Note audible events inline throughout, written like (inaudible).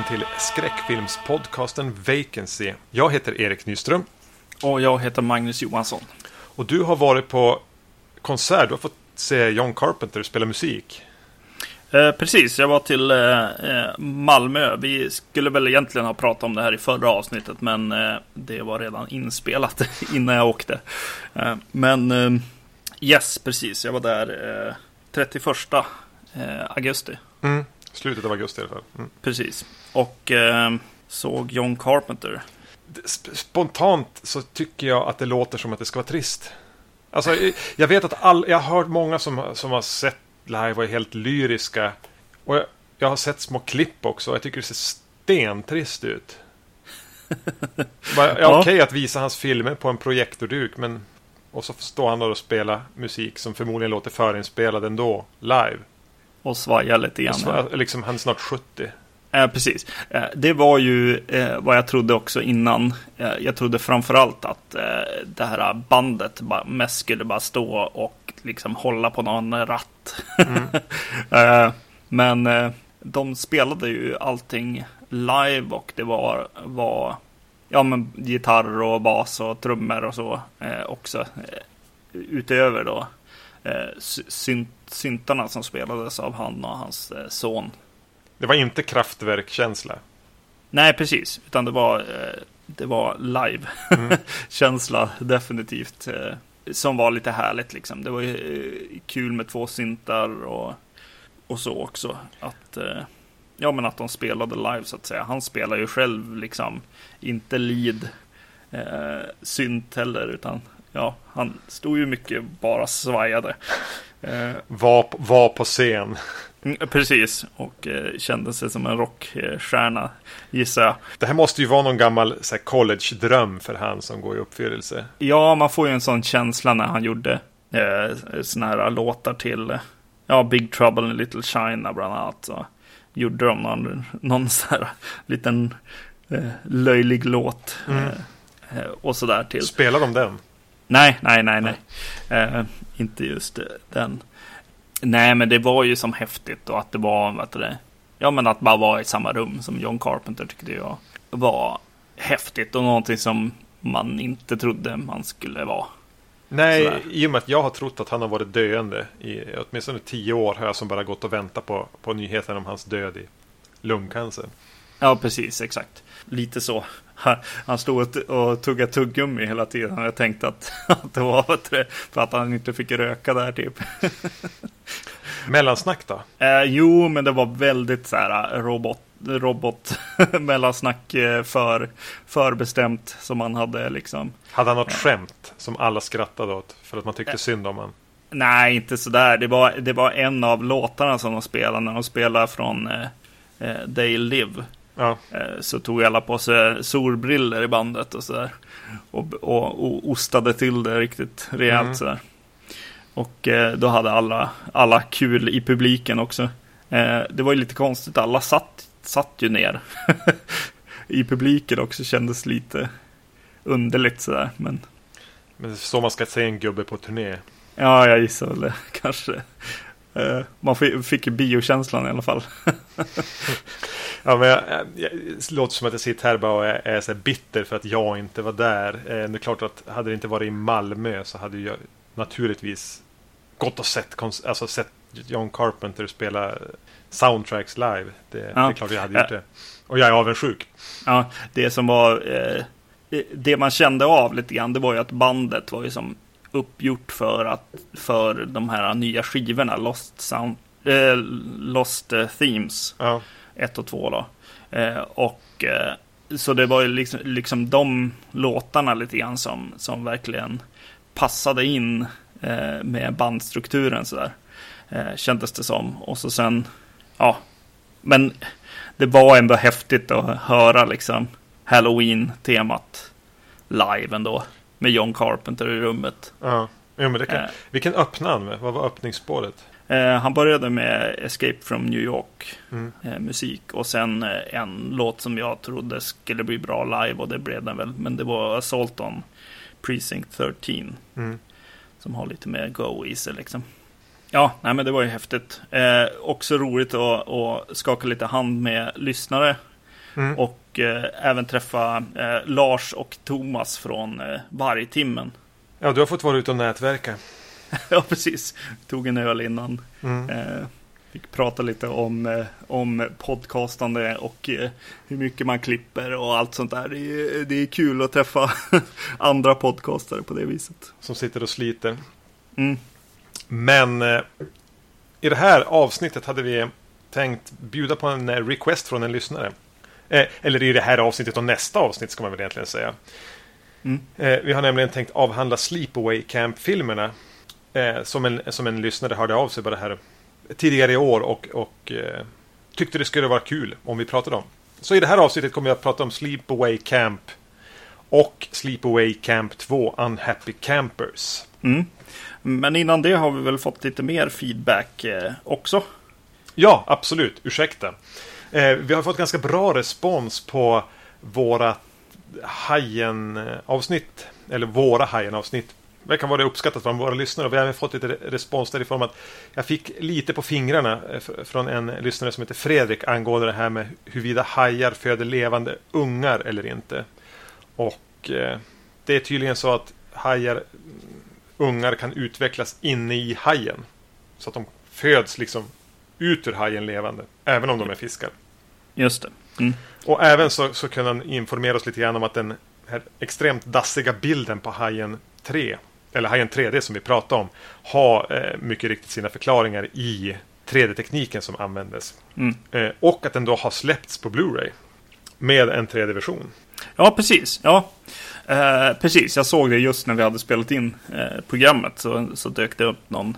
Välkommen till skräckfilmspodcasten Vacancy. Jag heter Erik Nyström. Och jag heter Magnus Johansson. Och du har varit på konsert. Du har fått se John Carpenter spela musik. Eh, precis, jag var till eh, eh, Malmö. Vi skulle väl egentligen ha pratat om det här i förra avsnittet, men eh, det var redan inspelat (laughs) innan jag åkte. Eh, men eh, yes, precis, jag var där 31 augusti. Mm. Slutet av augusti i alla fall. Mm. Precis. Och såg John Carpenter. Spontant så tycker jag att det låter som att det ska vara trist. Alltså, jag vet att all, jag har hört många som, som har sett live och är helt lyriska. Och jag, jag har sett små klipp också. Jag tycker det ser stentrist ut. (laughs) ja, Okej att visa hans filmer på en projektorduk, men... Och så står han då och spelar musik som förmodligen låter förinspelad ändå, live. Och svajar lite grann. Liksom, han är snart 70. Eh, precis. Eh, det var ju eh, vad jag trodde också innan. Eh, jag trodde framförallt att eh, det här bandet bara, mest skulle bara stå och liksom hålla på någon ratt. Mm. (laughs) Eh, men eh, de spelade ju allting live och det var, var ja, men gitarr och bas och trummor och så också. utöver då synt, syntarna som spelades av han och hans son. Det var inte kraftverkkänsla. Nej, precis. Utan det var, eh, det var live-känsla mm. (laughs) definitivt. Eh, som var lite härligt liksom. Det var eh, kul med två syntar och, och så också. Att, ja, men att de spelade live så att säga. Han spelar ju själv liksom inte lead eh, synt heller. Utan ja, han stod ju mycket bara svajade. Eh, var, var på scen. Mm, precis, och eh, kände sig som en rockstjärna gissar jag. Det här måste ju vara någon gammal college-dröm för han som går i uppfyllelse. Ja, man får ju en sån känsla när han gjorde eh, såna här låtar till ja, Big Trouble in Little China bland annat. Så gjorde de någon, någon sån här liten eh, löjlig låt. Mm. Eh, och sådär till. Spelar de den? Nej, nej, nej, nej. Eh, inte just den. Nej, men det var ju som häftigt och att det var, vad det, ja men att bara vara i samma rum som John Carpenter tyckte jag var häftigt och någonting som man inte trodde man skulle vara. Nej, Sådär. i och med att jag har trott att han har varit döende i åtminstone tio år har jag som bara gått och väntat på, på nyheten om hans död i lungcancer. Ja, precis, exakt. Lite så. Han stod och tuggade tuggummi hela tiden. Jag tänkte att, (laughs) att det var för att han inte fick röka där typ. (laughs) Mellansnack då? Eh, jo, men det var väldigt så här eh, robot, robot (laughs) mellansnack eh, för, förbestämt som han hade liksom. Hade han något skämt som alla skrattade åt för att man tyckte eh, synd om honom? Nej, inte sådär. Det var, det var en av låtarna som de spelade när de spelade från eh, eh They Live. Ja. Eh, så tog alla på sig solbriller i bandet och sådär. Och, och, och ostade till det riktigt rejält mm. sådär. Och eh, då hade alla, alla kul i publiken också. Eh, det var ju lite konstigt, alla satt, satt ju ner. (laughs) I publiken också kändes lite underligt sådär. Men... men så man ska se en gubbe på turné. Ja, jag gissar väl det (laughs) kanske. Man fick biokänslan i alla fall. (laughs) Ja, men jag, jag, det låter som att jag sitter här bara och är, är så bitter för att jag inte var där. Eh, det är klart att hade det inte varit i Malmö så hade jag naturligtvis gått och sett, alltså sett John Carpenter spela soundtracks live. Det, ja. det är klart jag hade gjort det. Och jag är avundsjuk. Ja, det som var... Eh, det man kände av lite grann, det var ju att bandet var ju som uppgjort för, att, för de här nya skivorna, Lost, Sound, eh, Lost eh, Themes. Ja. 1 och 2 då. Eh, och eh, så det var ju liksom, liksom de låtarna lite grann som, som verkligen passade in eh, med bandstrukturen sådär. Eh, kändes det som. Och så sen, ja. Men det var ändå häftigt att höra liksom Halloween-temat live ändå. Med John Carpenter i rummet. Ja, ja men det kan, eh, vilken öppnade han med? Vad var öppningsspåret? Eh, han började med Escape from New York mm. eh, musik och sen eh, en låt som jag trodde skulle bli bra live och det blev den väl. Men det var Assault on Precinct 13. Mm. Som har lite mer go i sig liksom. Ja, nej, men det var ju häftigt. Eh, också roligt att, att skaka lite hand med lyssnare. Mm. Och eh, även träffa eh, Lars och Thomas från eh, Vargtimmen. Ja, du har fått vara ute och nätverka. (laughs) ja, precis. Tog en öl innan. Mm. Eh, fick prata lite om, eh, om podcastande och eh, hur mycket man klipper och allt sånt där. Det är, det är kul att träffa (laughs) andra podcastare på det viset. Som sitter och sliter. Mm. Men eh, i det här avsnittet hade vi tänkt bjuda på en request från en lyssnare. Eh, eller i det här avsnittet och nästa avsnitt ska man väl egentligen säga. Mm. Eh, vi har nämligen tänkt avhandla Sleepaway Camp-filmerna. Eh, som, en, som en lyssnare hörde av sig bara här tidigare i år och, och tyckte det skulle vara kul om vi pratade om. Så i det här avsnittet kommer jag att prata om Sleepaway Camp och Sleepaway Camp 2 Unhappy Campers. Mm. Men innan det har vi väl fått lite mer feedback också. Ja, absolut. Ursäkta. Eh, vi har fått ganska bra respons på våra Hajen-avsnitt. Eller våra Hajen-avsnitt. Det kan vara uppskattat från våra lyssnare. Vi har även fått lite respons därifrån att jag fick lite på fingrarna eh, från en lyssnare som heter Fredrik angående det här med huruvida hajar föder levande ungar eller inte. Och eh, det är tydligen så att hajar, mm, ungar kan utvecklas inne i hajen. Så att de föds liksom ut ur hajen levande. Även om de är fiskar. Just det. Mm. Och även så, så kunde han informera oss lite grann om att den här extremt dassiga bilden på Hajen 3, eller Hajen 3D som vi pratade om, har eh, mycket riktigt sina förklaringar i 3D-tekniken som användes. Mm. Eh, och att den då har släppts på Blu-ray med en 3D-version. Ja, precis. Ja, eh, precis. Jag såg det just när vi hade spelat in eh, programmet. Så, så dök det upp någon,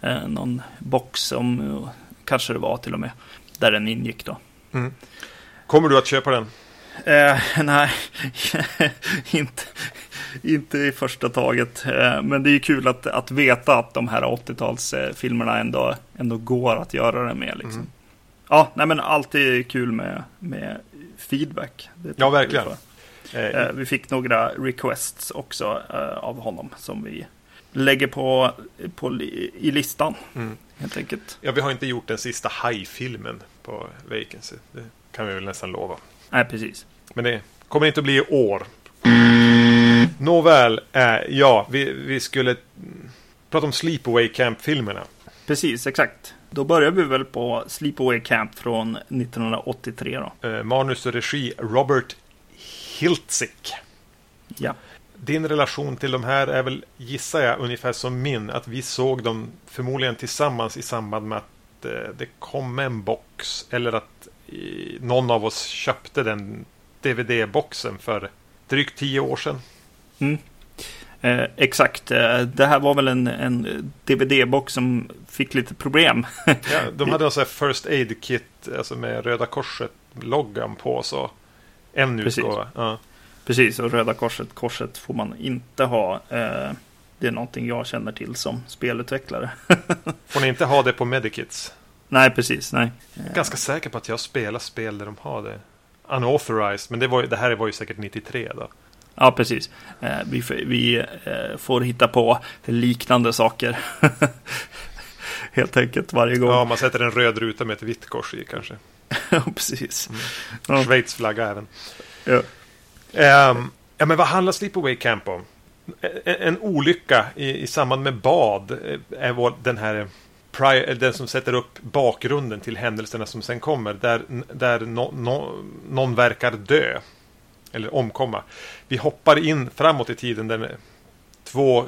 eh, någon box som eh, kanske det var till och med. Där den ingick då. Kommer du att köpa den? Eh, nej, (laughs) inte, inte i första taget. Eh, men det är kul att, att veta att de här 80-talsfilmerna ändå, ändå går att göra det med. Liksom. Ja, nej men alltid kul med, med feedback. Ja, verkligen. Eh, Eh, vi fick några requests också eh, av honom som vi lägger på, på i listan. Mm. Helt enkelt. ja, vi har inte gjort den sista Haj-filmen på Vacancy. Det kan vi väl nästan lova. Nej, precis. Men det kommer inte att bli i år. Nåväl, eh, ja, vi, vi skulle prata om Sleepaway Camp-filmerna. Precis, exakt. Då börjar vi väl på Sleepaway Camp från 1983 då. Eh, manus och regi Robert Hiltzik. Ja, Din relation till de här är väl, gissar jag, ungefär som min. Att vi såg dem förmodligen tillsammans i samband med att eh, det kom en box. Eller att någon av oss köpte den DVD-boxen för drygt tio år sedan. mm. eh, exakt. Eh, det här var väl en, en DVD-box som fick lite problem. (laughs) Ja, de hade en sån här First Aid Kit alltså med Röda Korset-loggan på. Så en utgåva. Ja. Precis, och Röda Korset, korset får man inte ha. Eh, det är någonting jag känner till som spelutvecklare. (laughs) Får ni inte ha det på Medikits? nej, precis. Nej. Eh, Ganska säker på att jag spelar spel där de har det. Unauthorized, men det, var, det här var ju säkert 93 då. Ja, precis. Eh, vi vi eh, får hitta på liknande saker. (laughs) Helt enkelt varje gång. Ja, man sätter en röd ruta med ett vitt kors i kanske. (laughs) Ja, precis. Ja. Schweiz flagga även. Ja. Ehm, ja, men vad handlar Sleepaway Camp om? En, en olycka i, i samband med bad eh, är vår, den här pri- eh, den som sätter upp bakgrunden till händelserna som sen kommer. Där, där no, no, någon verkar dö. Eller omkomma. Vi hoppar in framåt i tiden där två,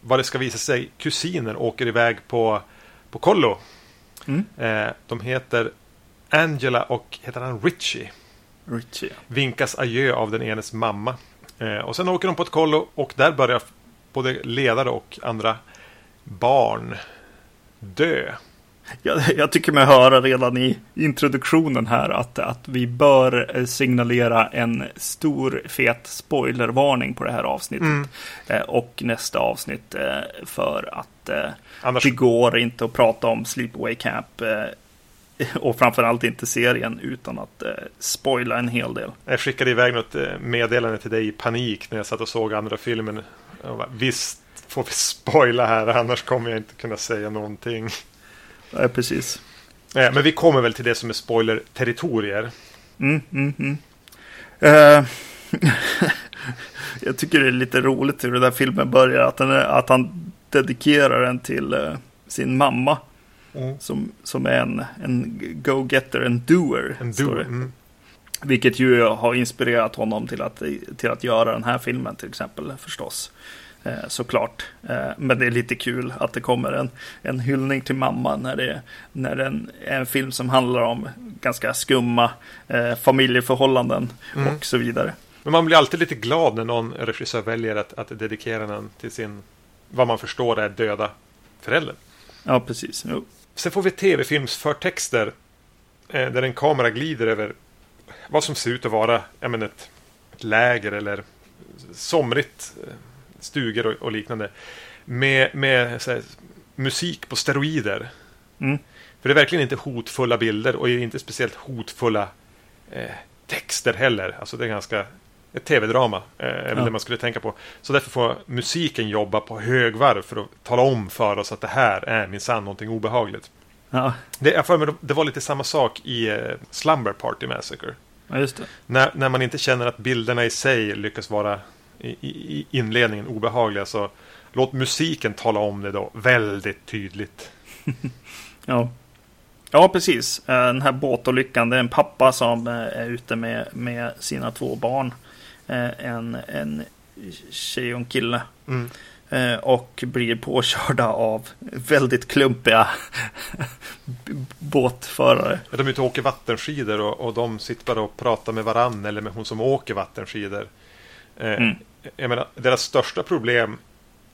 vad det ska visa sig, kusiner åker iväg på, på kollo. Mm. Eh, de heter Angela och heter han Richie Richie. vinkas adjö av den enes mamma. Eh, och sen åker de på ett kollo och där börjar både ledare och andra barn dö. Jag, jag tycker mig höra redan i introduktionen här att, att vi bör eh, signalera en stor fet spoilervarning på det här avsnittet. Mm. Eh, och nästa avsnitt eh, för att eh, Annars, det går inte att prata om Sleepaway Camp eh, (laughs) och framförallt inte serien utan att eh, spoila en hel del. jag skickade iväg något eh, meddelande till dig i panik när jag satt och såg andra filmen. Bara, Visst får vi spoila här, annars kommer jag inte kunna säga någonting. Nej, precis. Eh, men vi kommer väl till det som är spoiler-territorier. Mm, mm, mm. Uh, (laughs) jag tycker det är lite roligt hur den där filmen börjar. Att, är, att han dedikerar den till uh, sin mamma. Mm. Som, som är en, en go-getter, en doer. En doer. Mm. Vilket ju har inspirerat honom till att, till att göra den här filmen till exempel förstås. Eh, såklart. Eh, men det är lite kul att det kommer en, en hyllning till mamma när det, när det är en, en film som handlar om ganska skumma eh, familjeförhållanden mm. och så vidare. Men man blir alltid lite glad när någon regissör väljer att, att dedikera den till sin, vad man förstår är döda förälder. Ja, precis. Jo. Sen får vi tv-filmsförtexter eh, där en kamera glider över vad som ser ut att vara menar, ett, ett läger eller somrigt eh, stugor och, och liknande. Med, med här, musik på steroider. Mm. För det är verkligen inte hotfulla bilder och inte speciellt hotfulla eh, texter heller. Alltså det är ganska ett tv-drama eh, är väl ja. det man skulle tänka på. Så därför får musiken jobba på högvarv för att tala om för oss att det här är minsann någonting obehagligt. Ja. Det, jag för mig, det var lite samma sak i eh, Slumber Party Massacre. Ja. När, när man inte känner att bilderna i sig lyckas vara i, i inledningen obehagliga så låt musiken tala om det då väldigt tydligt. (laughs) ja. Ja, precis. Eh, den här båtolyckan, det är en pappa som eh, är ute med, med sina två barn. Eh, en, en tjej och en kille. Mm. Och blir påkörda av väldigt klumpiga (laughs) båtförare. Ja, de är ute och åker vattenskidor och, och de sitter bara och pratar med varann eller med hon som åker vattenskidor. Mm. Jag menar, deras största problem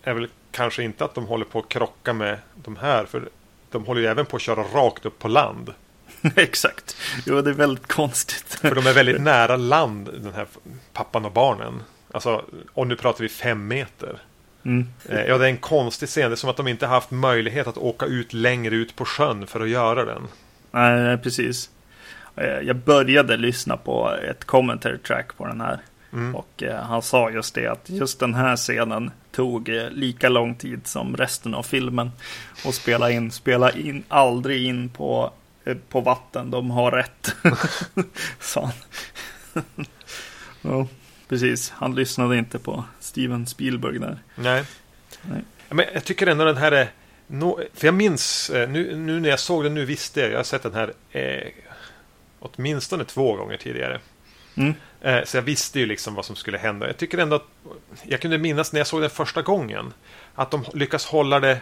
är väl kanske inte att de håller på att krocka med de här. För de håller ju även på att köra rakt upp på land. (laughs) Exakt. Jo, det är väldigt konstigt. För de är väldigt nära land, den här pappan och barnen. Alltså, och nu pratar vi fem meter. Mm. Eh, ja, det är en konstig scen. Det är som att de inte haft möjlighet att åka ut längre ut på sjön för att göra den. Nej, precis. Eh, jag började lyssna på ett commentary track på den här. Mm. Och eh, han sa just det att just den här scenen tog lika lång tid som resten av filmen. Och spela in, spela in, aldrig in på, på vatten, de har rätt. (laughs) sa han. (laughs) ja, precis, han lyssnade inte på Steven Spielberg där. Nej. Nej. Men jag tycker ändå den här är för jag minns, eh, nu, nu, när jag såg den nu visste jag, jag har sett den här eh, åtminstone två gånger tidigare. Mm. Eh, så jag visste ju liksom vad som skulle hända. Jag tycker ändå att jag kunde minnas när jag såg den första gången att de lyckas hålla det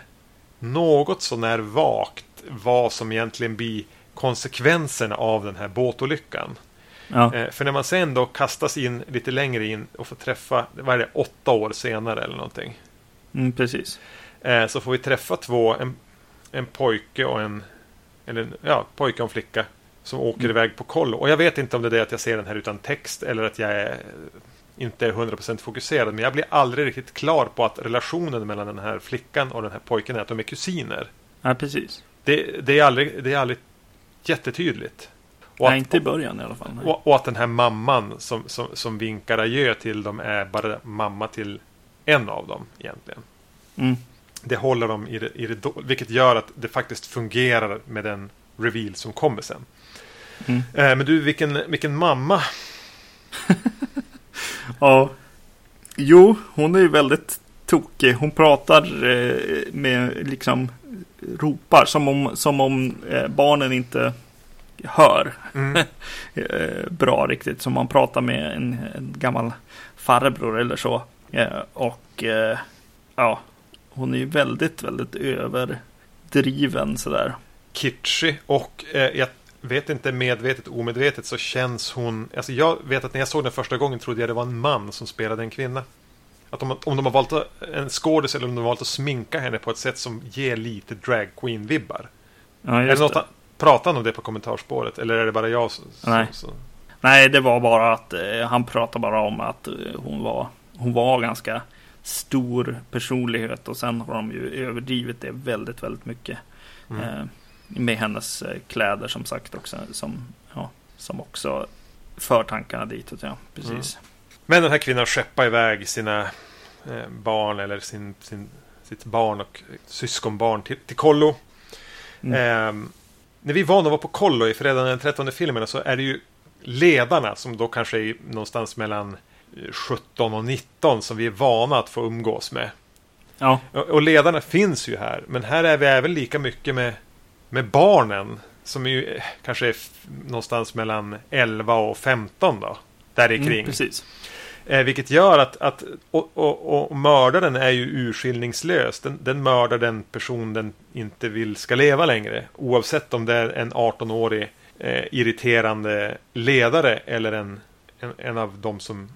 något sånär vagt vad som egentligen blir konsekvenserna av den här båtolyckan. Ja. Eh, för när man sen då kastas in lite längre in och får träffa, vad är det, åtta år senare eller någonting. Mm, precis. Eh, så får vi träffa två, en, en pojke och en, eller ja, pojke och en flicka som åker mm. iväg på kollo. Och jag vet inte om det är det att jag ser den här utan text eller att jag är, inte är 100% fokuserad. Men jag blir aldrig riktigt klar på att relationen mellan den här flickan och den här pojken är att de är kusiner. Ja, precis. Det, det är, aldrig, det är aldrig jättetydligt. Och Nej, att, inte i början i alla fall. Och, och, att den här mamman som, som, som vinkar adjö till dem är bara mamma till en av dem egentligen. Mm. Det håller dem i det, i det, vilket gör att det faktiskt fungerar med den reveal som kommer sen. Mm. Eh, men du, vilken, vilken mamma. (laughs) ja. Jo, hon är ju väldigt tokig. Hon pratar eh, med, liksom, ropar som om, som om eh, barnen inte hör mm. (laughs) bra riktigt. Som man pratar med en, en gammal farbror eller så. och ja, hon är ju väldigt, väldigt överdriven sådär. Kitschig och eh, jag vet inte medvetet omedvetet så känns hon... Alltså jag vet att när jag såg den första gången trodde jag det var en man som spelade en kvinna. Att om, om de har valt en skådis eller om de har valt att sminka henne på ett sätt som ger lite drag queen-vibbar. Ja, är det något, pratar han om det på kommentarsspåret eller är det bara jag som... Nej, som... Nej det var bara att eh, han pratade bara om att eh, hon var, hon var ganska stor personlighet och sen har de ju överdrivit det väldigt, väldigt mycket. Mm. Eh, med hennes eh, kläder som sagt också. Som, ja, som också för tankarna ditåt. Ja, precis. Mm. Men den här kvinnan skeppar iväg sina eh, barn eller sin, sin sitt barn och syskonbarn till, till kollo. Mm. Eh, när vi är vana att vara på kollo i fredagen den 13 filmerna så är det ju ledarna som då kanske är någonstans mellan 17 och 19 som vi är vana att få umgås med. Ja, Och ledarna finns ju här, men här är vi även lika mycket med, med barnen. Som ju eh, kanske är någonstans mellan 11 och 15 då. Där mm, kring. precis. Eh, vilket gör att, att och, och, och mördaren är ju urskillningslös. Den, den mördar den person den inte vill ska leva längre. Oavsett om det är en 18-årig eh, irriterande ledare eller en, en, en av de som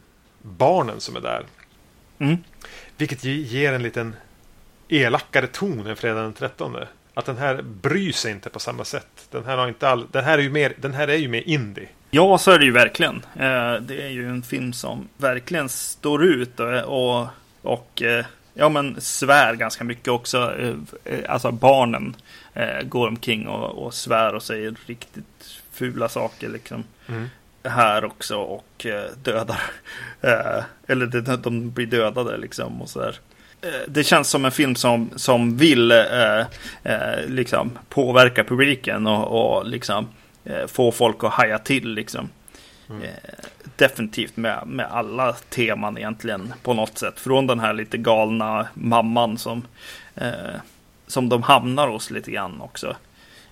barnen som är där. Mm. Vilket ge- ger en liten elakare ton än fredag den 13. Att den här bryr sig inte på samma sätt. Den här, har inte all, den här, är, ju mer, den här är ju mer indie. Ja, så är det ju verkligen. Eh, Det är ju en film som verkligen står ut och, och, och eh, ja, men svär ganska mycket också. Eh, eh, Alltså barnen eh, går omkring och, och svär och säger riktigt fula saker liksom. Mm. Här också och eh, dödar. (laughs) Eh, Eller de blir dödade liksom och sådär. Eh, Det känns som en film som, som vill eh, eh, liksom påverka publiken och, och liksom eh, få folk att haja till liksom. Mm. Eh, definitivt med, med alla teman egentligen på något sätt. Från den här lite galna mamman som, eh, som de hamnar hos lite grann också.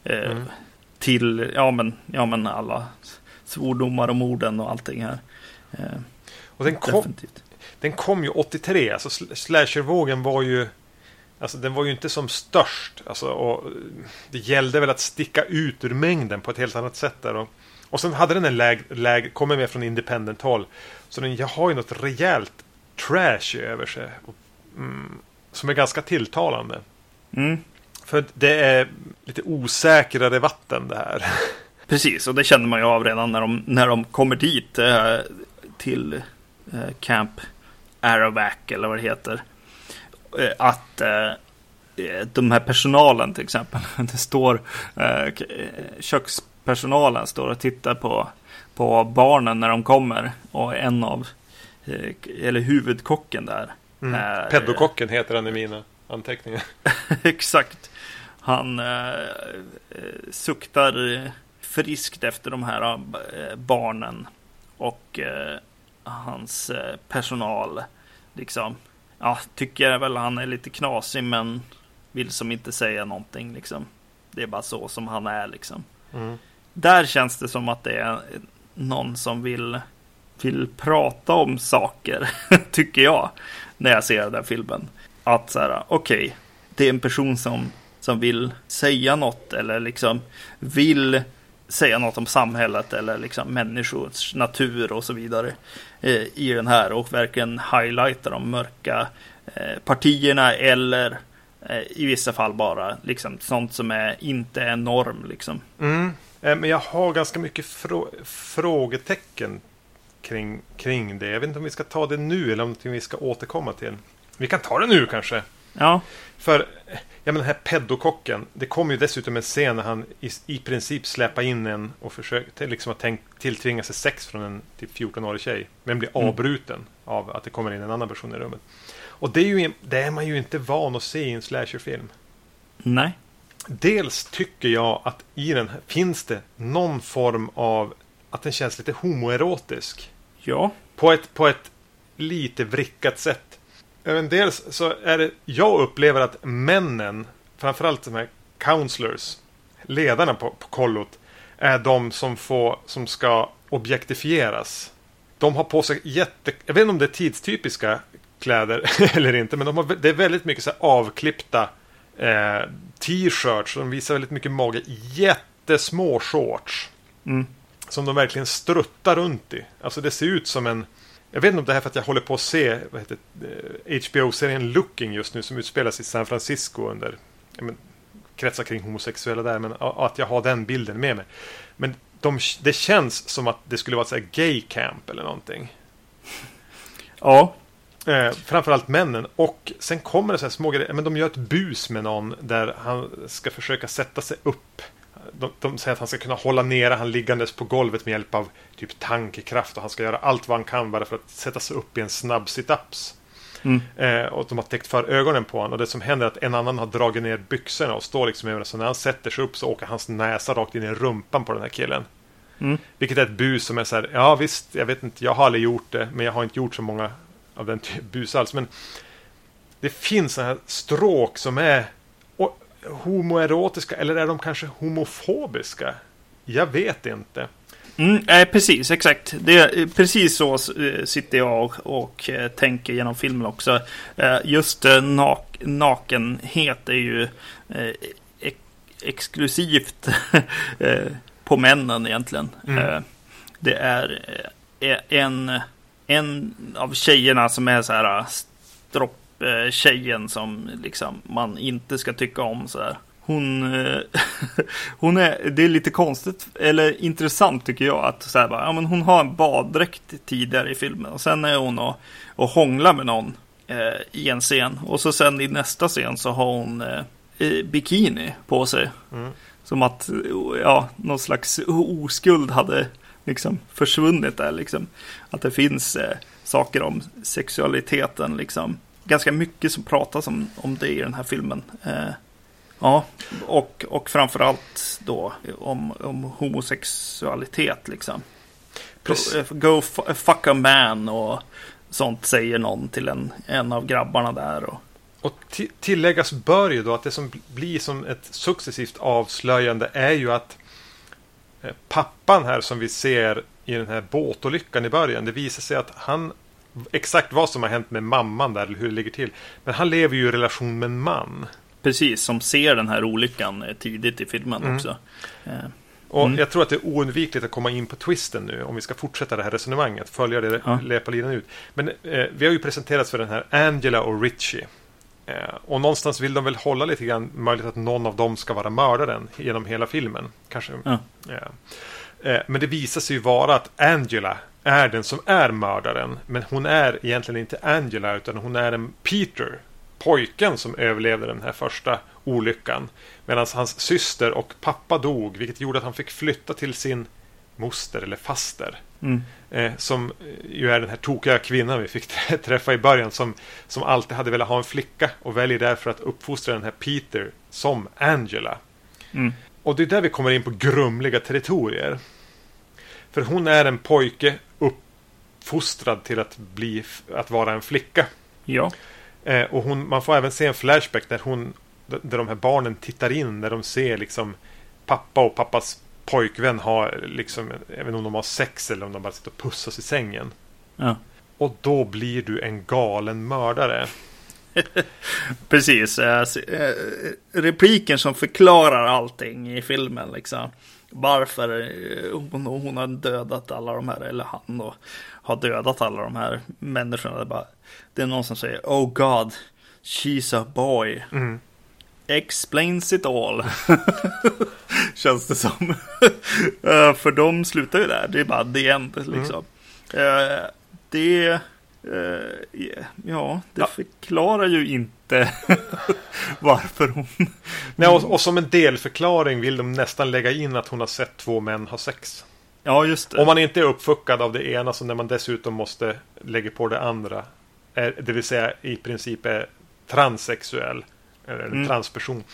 Mm. Till ja men, ja men alla svordomar och morden och allting här. Och den kom, definitivt. Den kom ju 83, alltså sl- slashervågen var ju Alltså den var ju inte som störst. Alltså, och det gällde väl att sticka ut ur mängden på ett helt annat sätt där. Och, och sen hade den en läg, läg, kommer med från independent håll. Så den jag har ju något rejält trash över sig. Och, mm, som är ganska tilltalande. Mm. För det är lite osäkrare vatten det här. (laughs) Precis, och det känner man ju av redan när de, när de kommer dit eh, till eh, Camp Arovac eller vad det heter. Eh, att eh, eh, de här personalen till exempel, (laughs) det står eh, eh, kökspersonalen står och tittar på, på barnen när de kommer och en av, eh, eller huvudkocken där. Mm. är- Peddokocken heter han i mina anteckningar. (laughs) Exakt. Han eh, suktar friskt efter de här barnen. Och hans eh, personal liksom. Ja, tycker väl han är lite knasig men vill som inte säga någonting liksom. Det är bara så som han är liksom. Mm. Där känns det som att det är någon som vill, vill prata om saker, (laughs) tycker jag, när jag ser den här filmen. Att så här, okej, det är en person som, som vill säga något eller liksom vill säga något om samhället eller liksom människors natur och så vidare eh, i den här och verkligen highlighta de mörka eh, partierna eller eh, i vissa fall bara liksom sånt som är inte är norm liksom. Mm. Eh, men jag har ganska mycket frå- frågetecken kring, kring det. Jag vet inte om vi ska ta det nu eller om vi ska återkomma till. Vi kan ta det nu kanske. Ja, För ja, men den här peddokocken. Det kommer ju dessutom en scen när han i, i princip släpar in en och försöker liksom att tänk, tilltvinga sig sex från en typ 14-årig tjej. Men blir Mm. avbruten av att det kommer in en annan person i rummet. Och det är, ju, det är man ju inte van att se i en slasherfilm. nej. Dels tycker jag att i den här finns det någon form av att den känns lite homoerotisk. Ja, På ett, på ett lite vrickat sätt. Även dels så är det, jag upplever att männen, framförallt de här counselors, ledarna på, på kollot, är de som, får, som ska objektifieras. De har på sig jätte... Jag vet inte om det är tidstypiska kläder (laughs) eller inte, men de har, det är väldigt mycket så avklippta eh, t-shirts. De visar väldigt mycket mage. Jättesmå shorts. mm. Som de verkligen struttar runt i. Alltså det ser ut som en... Jag vet inte om det här är för att jag håller på att se vad heter, eh, HBO-serien Looking just nu som utspelas i San Francisco under... Men, kretsar kring homosexuella där, men att jag har den bilden med mig. Men de, det känns som att det skulle vara ett gay camp eller någonting. ja, Eh, framförallt männen. Och sen kommer det så här små grejer. Men de gör ett bus med någon där han ska försöka sätta sig upp. De, de säger att han ska kunna hålla nere han liggandes på golvet med hjälp av typ tankekraft. Och han ska göra allt vad han kan bara för att sätta sig upp i en snabb sit-ups. Mm. Eh, och de har täckt för ögonen på honom. Och det som händer är att en annan har dragit ner byxorna och står liksom över. Så när han sätter sig upp så åker hans näsa rakt in i rumpan på den här killen. Mm. Vilket är ett bus som är så här, ja visst, jag vet inte, jag har aldrig gjort det, men jag har inte gjort så många av den typen bus alls. Men det finns sådana här stråk som är homoerotiska, eller är de kanske homofobiska? Jag vet inte. Mm, nej, precis, exakt. Det är precis så eh, sitter jag och, och eh, tänker genom filmen också. Eh, just eh, nak nakenhet är ju eh, ex exklusivt (laughs) eh, på männen egentligen. Mm. Eh, det är eh, en, en av tjejerna som är så här stropptjejen som liksom man inte ska tycka om så här. Hon, eh, (laughs) hon är, det är lite konstigt, eller intressant tycker jag, att så här bara, ja, men hon har en baddräkt tidigare i filmen och sen är hon och, och hånglar med någon eh, i en scen. Och så sen i nästa scen så har hon eh, eh, bikini på sig. Mm. Som att, ja, någon slags oskuld hade liksom försvunnit där liksom. Att det finns eh, saker om sexualiteten liksom. Ganska mycket som pratas om, om det i den här filmen. Eh, ja, och, och framförallt då om, om homosexualitet liksom. Precis. Go f- fuck a man och sånt säger någon till en, en av grabbarna där. Och, Och ti- tilläggas bör ju då att det som blir som ett successivt avslöjande är ju att eh, pappan här som vi ser i den här båtolyckan i början. Det visar sig att han exakt vad som har hänt med mamman där eller hur det ligger till. Men han lever ju i relation med en man. precis, som ser den här olyckan eh, tidigt i filmen Mm. också. Eh, Och Mm. jag tror att det är oundvikligt att komma in på twisten nu om vi ska fortsätta det här resonemanget. Följa det Ja. löparlinan ut. Men eh, vi har ju presenterats för den här Angela och Richie. Eh, och någonstans vill de väl hålla lite grann möjligt att någon av dem ska vara mördaren genom hela filmen. Kanske. Ja. Eh, men det visar sig ju vara att Angela är den som är mördaren. Men hon är egentligen inte Angela utan hon är en Peter. Pojken som överlevde den här första olyckan. Medan hans syster och pappa dog. Vilket gjorde att han fick flytta till sin moster eller faster. mm. Eh, som eh, ju är den här tokiga kvinnan vi fick träffa i början. Som, som alltid hade velat ha en flicka. Och väljer därför att uppfostra den här Peter som Angela. Mm. Och det är där vi kommer in på grumliga territorier. För hon är en pojke uppfostrad till att, bli, att vara en flicka. Ja. Eh, och hon, man får även se en flashback där, hon, där de här barnen tittar in. När de ser liksom pappa och pappas pojkvän har liksom, även om de har sex eller om de bara sitter och pussas i sängen. ja. Och då blir du en galen mördare. (laughs) Precis. eh, eh, Repliken som förklarar allting i filmen. Liksom. Varför hon, hon har dödat alla de här, eller han då, har dödat alla de här människorna. Det är, bara, det är någon som säger Oh God, she's a boy. Mm. Explains it all. (laughs) Känns det som. (laughs) Eh, För de slutar ju där. Det är bara the end liksom. Eh, det... eh, ja, det Ja. förklarar ju inte (laughs) varför hon... Nej, och, och som en delförklaring vill de nästan lägga in att hon har sett två män ha sex. Ja, just det. Om man inte är uppfuckad av det ena så när man dessutom måste lägga på det andra. Är, det vill säga i princip är transsexuell. Eller Mm. transperson.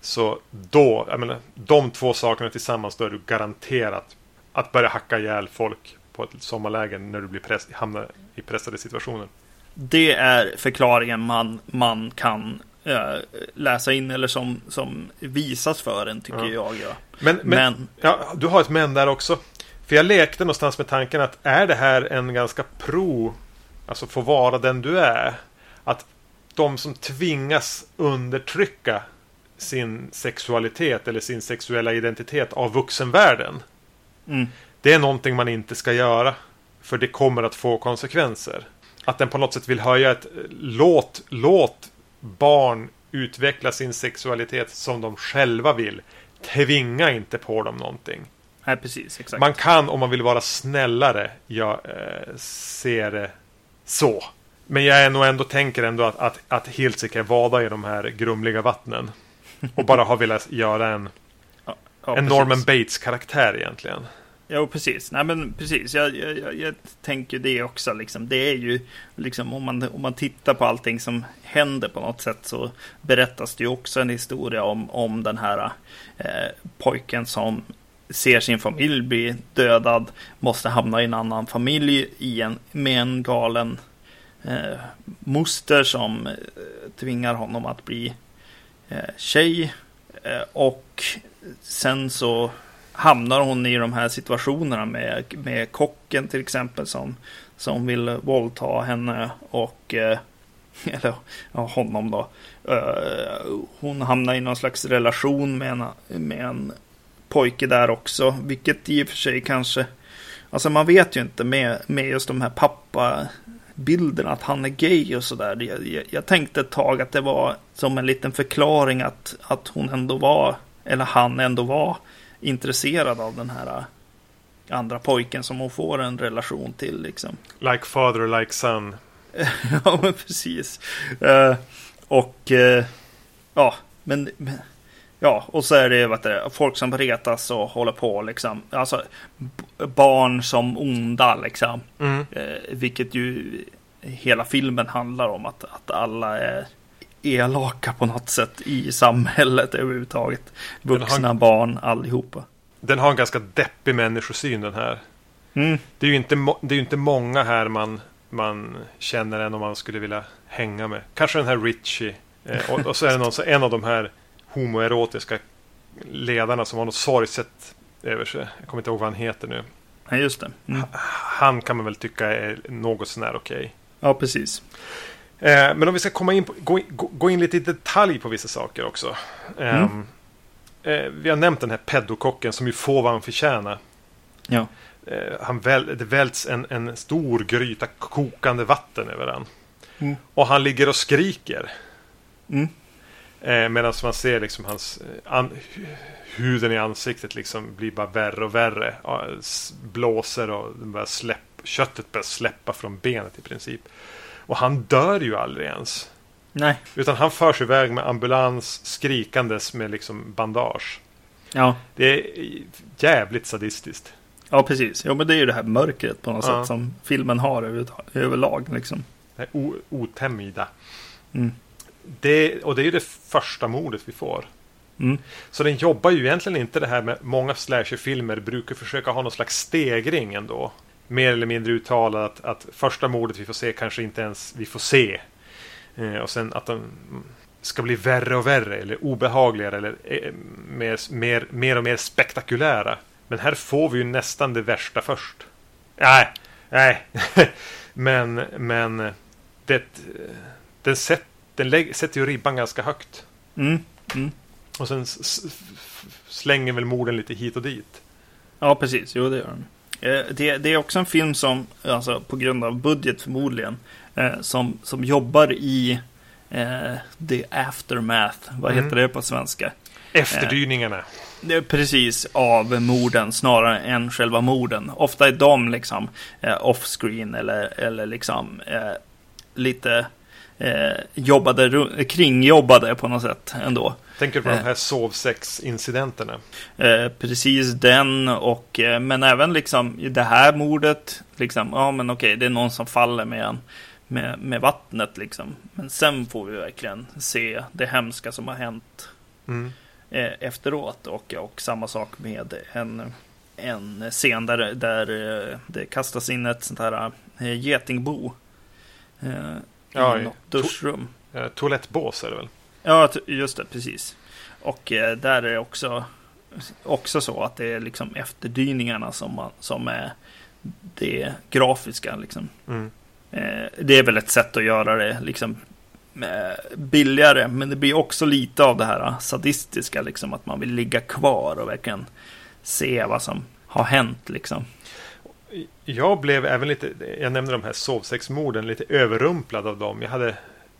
Så då, jag menar, de två sakerna tillsammans då är du garanterat att börja hacka ihjäl folk på ett sommarläge när du blir press, hamnar i pressade situationer. Det är förklaringen man, man kan eh, läsa in eller som, som visas för en, tycker Ja. jag. Ja. Men, men, Men- Ja, du har ett men där också. För jag lekte någonstans med tanken att är det här en ganska pro, alltså få vara den du är. Att de som tvingas undertrycka sin sexualitet eller sin sexuella identitet av vuxenvärlden. Mm. Det är någonting man inte ska göra. För det kommer att få konsekvenser. Att den på något sätt vill höja ett låt, låt barn utveckla sin sexualitet som de själva vill. Tvinga inte på dem någonting. Nej, precis. Exakt. Man kan om man vill vara snällare jag eh, ser det så. Men jag är nog ändå tänker ändå att, att, att Hiltzik vada i de här grumliga vattnen. Och bara har velat göra en, (laughs) ja, en precis. Norman Bates karaktär egentligen. Ja, precis. Nej, men precis. Jag, jag, jag, jag, tänker det också. Liksom. Det är ju liksom om man, om man tittar på allting som händer på något sätt så berättas det ju också en historia om, om den här eh, pojken som ser sin familj bli dödad, måste hamna i en annan familj i en, med en galen eh, moster som eh, tvingar honom att bli eh, tjej. Eh, och sen så hamnar hon i de här situationerna med, med kocken till exempel som, som vill våldta henne och eh, (laughs) eller ja, honom då. Eh, hon hamnar i någon slags relation med en, med en pojke där också, vilket i och för sig kanske, alltså man vet ju inte med, med just de här pappabilderna att han är gay och sådär. Jag, jag, jag, tänkte ett tag att det var som en liten förklaring att, att hon ändå var, eller han ändå var intresserad av den här äh, andra pojken som hon får en relation till. Liksom. Like father, like son. (laughs) ja, men precis. Uh, och uh, ja, men, men, ja, och så är det, vet du, folk som retas och håller på liksom. Alltså barn som onda liksom. Mm. Uh, vilket ju hela filmen handlar om att, att alla är elaka på något sätt i samhället överhuvudtaget. Vuxna, har, barn, allihopa. Den har en ganska deppig människosyn den här. Mm. Det är ju inte, det är inte många här man, man känner än om man skulle vilja hänga med. Kanske den här Richie. Eh, och, och, så är det någon, så en av de här homoerotiska ledarna som har något sorgset över sig. Jag kommer inte ihåg vad han heter nu. Ja, just det. Mm. Han kan man väl tycka är något sånär okej. Okay. Ja, precis. Eh, men om vi ska komma in på, gå, gå, in lite i detalj på vissa saker också. Eh, mm. eh, vi har nämnt den här pedokocken som ju får vad han förtjänar. Ja. Eh, han väl, det välts en, en stor gryta kokande vatten över den. Mm. Och han ligger och skriker. Mm. Eh, Medan man ser liksom hans an, huden i ansiktet liksom blir bara värre och värre. Blåser och börjar släpp, köttet börjar släppa från benet i princip. Och han dör ju aldrig ens. Nej. Utan han förs iväg med ambulans skrikandes med liksom bandage. Ja. Det är jävligt sadistiskt. Ja, precis. Ja, men det är ju det här mörkret på något ja. sätt som filmen har över, överlag. Liksom. Det otämjda. Mm. Det, och det är ju det första mordet vi får. Mm. Så den jobbar ju egentligen inte det här med många slasherfilmer brukar försöka ha någon slags stegring ändå mer eller mindre uttalat att, att första mordet vi får se kanske inte ens vi får se. Eh, och sen att de ska bli värre och värre eller obehagligare eller eh, mer, mer, mer och mer spektakulära. Men här får vi ju nästan det värsta först. Nej, nej. (laughs) men, men det, den, sätt, den lägg, sätter ju ribban ganska högt. Mm, mm. Och sen slänger väl morden lite hit och dit. Ja, precis. Jo, det gör den. Eh, det, det, är också en film som, alltså på grund av budget förmodligen, eh, som, som jobbar i eh, the aftermath. Vad mm. heter det på svenska? Efterdyningarna. Eh, precis av morden snarare än själva morden. Ofta är de liksom eh, off-screen eller, eller liksom eh, lite eh, jobbade, kringjobbade på något sätt ändå. Tänker du på de eh. här sovsex-incidenterna? Eh, precis den och eh, men även liksom det här mordet. Liksom, ja men okej, det är någon som faller med en med, med vattnet liksom. Men sen får vi verkligen se det hemska som har hänt mm. eh, efteråt. Och, och samma sak med en, en scen där, där eh, det kastas in ett sånt här eh, getingbo. Eh, ja, i något duschrum. To toalettbås är det väl? Ja, just det, precis. Och eh, där är det också, också så att det är liksom efterdyningarna som, man, som är det grafiska. Liksom. Mm. Eh, det är väl ett sätt att göra det liksom, eh, billigare, men det blir också lite av det här sadistiska, liksom, att man vill ligga kvar och verkligen se vad som har hänt. Liksom. Jag blev även lite, jag nämnde de här sovsexmorden, lite överrumplad av dem. Jag hade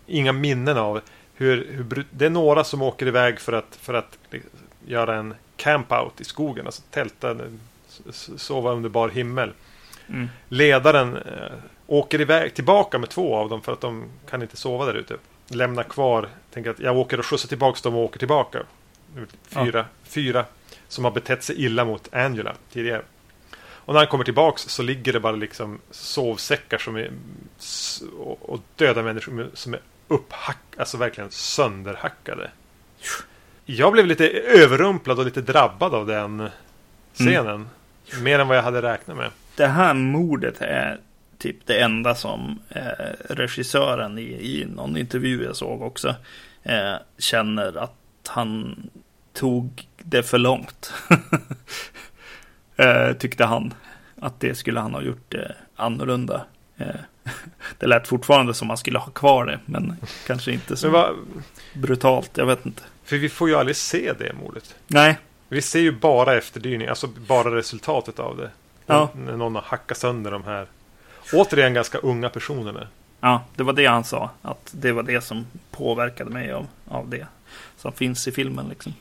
inga minnen av hur, hur, det är några som åker iväg för att, för att göra en campout i skogen. Alltså tälta, sova under bar himmel. Mm. Ledaren eh, åker iväg tillbaka med två av dem för att de kan inte sova där ute. Lämnar kvar, tänker att jag åker och skjutsar tillbaka dem och åker tillbaka. Fyra, ja. fyra som har betett sig illa mot Angela tidigare. Och när han kommer tillbaks så ligger det bara liksom sovsäckar som är och döda människor som är upphackade, alltså verkligen sönderhackade. Jag blev lite överrumplad och lite drabbad av den scenen. Mm. Mer än vad jag hade räknat med. Det här mordet är typ det enda som eh, regissören i, i någon intervju jag såg också eh, känner att han tog det för långt. (laughs) eh, tyckte han. Att det skulle han ha gjort eh, annorlunda. (laughs) Det lät fortfarande som man skulle ha kvar det, men kanske inte så vad... brutalt. Jag vet inte. För vi får ju aldrig se det mordet. Nej. Vi ser ju bara efterdyning, alltså bara resultatet av det. Ja. När någon har hackat sönder de här återigen ganska unga personerna. Ja, det var det han sa. Att det var det som påverkade mig av, av det som finns i filmen. Liksom.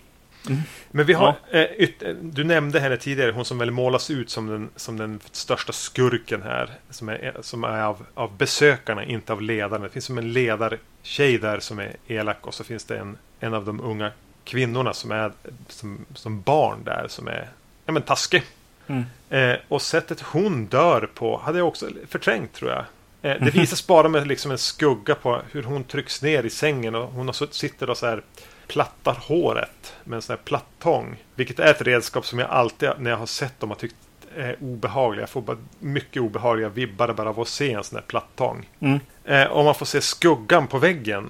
Mm. Men vi har, ja. eh, du nämnde henne tidigare, hon som väl målas ut som den, som den största skurken här. Som är, som är av, av besökarna, inte av ledarna. Det finns som en ledartjej där som är elak och så finns det en, en av de unga kvinnorna som är som, som barn där som är ja, men taskig. Mm. Eh, och sättet hon dör på hade jag också förträngt tror jag. Eh, det visas bara med liksom en skugga på hur hon trycks ner i sängen och hon sitter och så här plattar håret med en sån här plattång. Vilket är ett redskap som jag alltid när jag har sett dem har tyckt är obehagliga. Jag får bara mycket obehagliga vibbar bara av att se en sån här plattång. Mm. Eh, och man får se skuggan på väggen.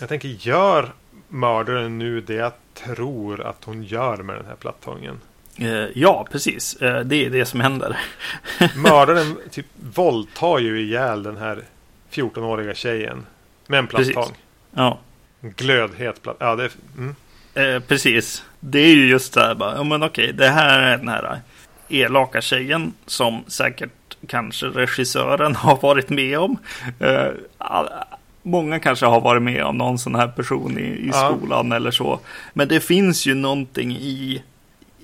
Jag tänker, gör mördaren nu det jag tror att hon gör med den här plattången? Eh, ja, precis. Eh, det är det som händer. (laughs) Mördaren typ våldtar ju ihjäl den här 14-åriga tjejen. Med en plattång. Ja. Glödhet platt. Ja, det är, mm. eh, precis. Det är ju just det här bara. Ja, men okej, det här är den här elaka tjejen som säkert kanske regissören (laughs) har varit med om. Eh, all, många kanske har varit med om någon sån här person i, i ja. skolan eller så. Men det finns ju någonting i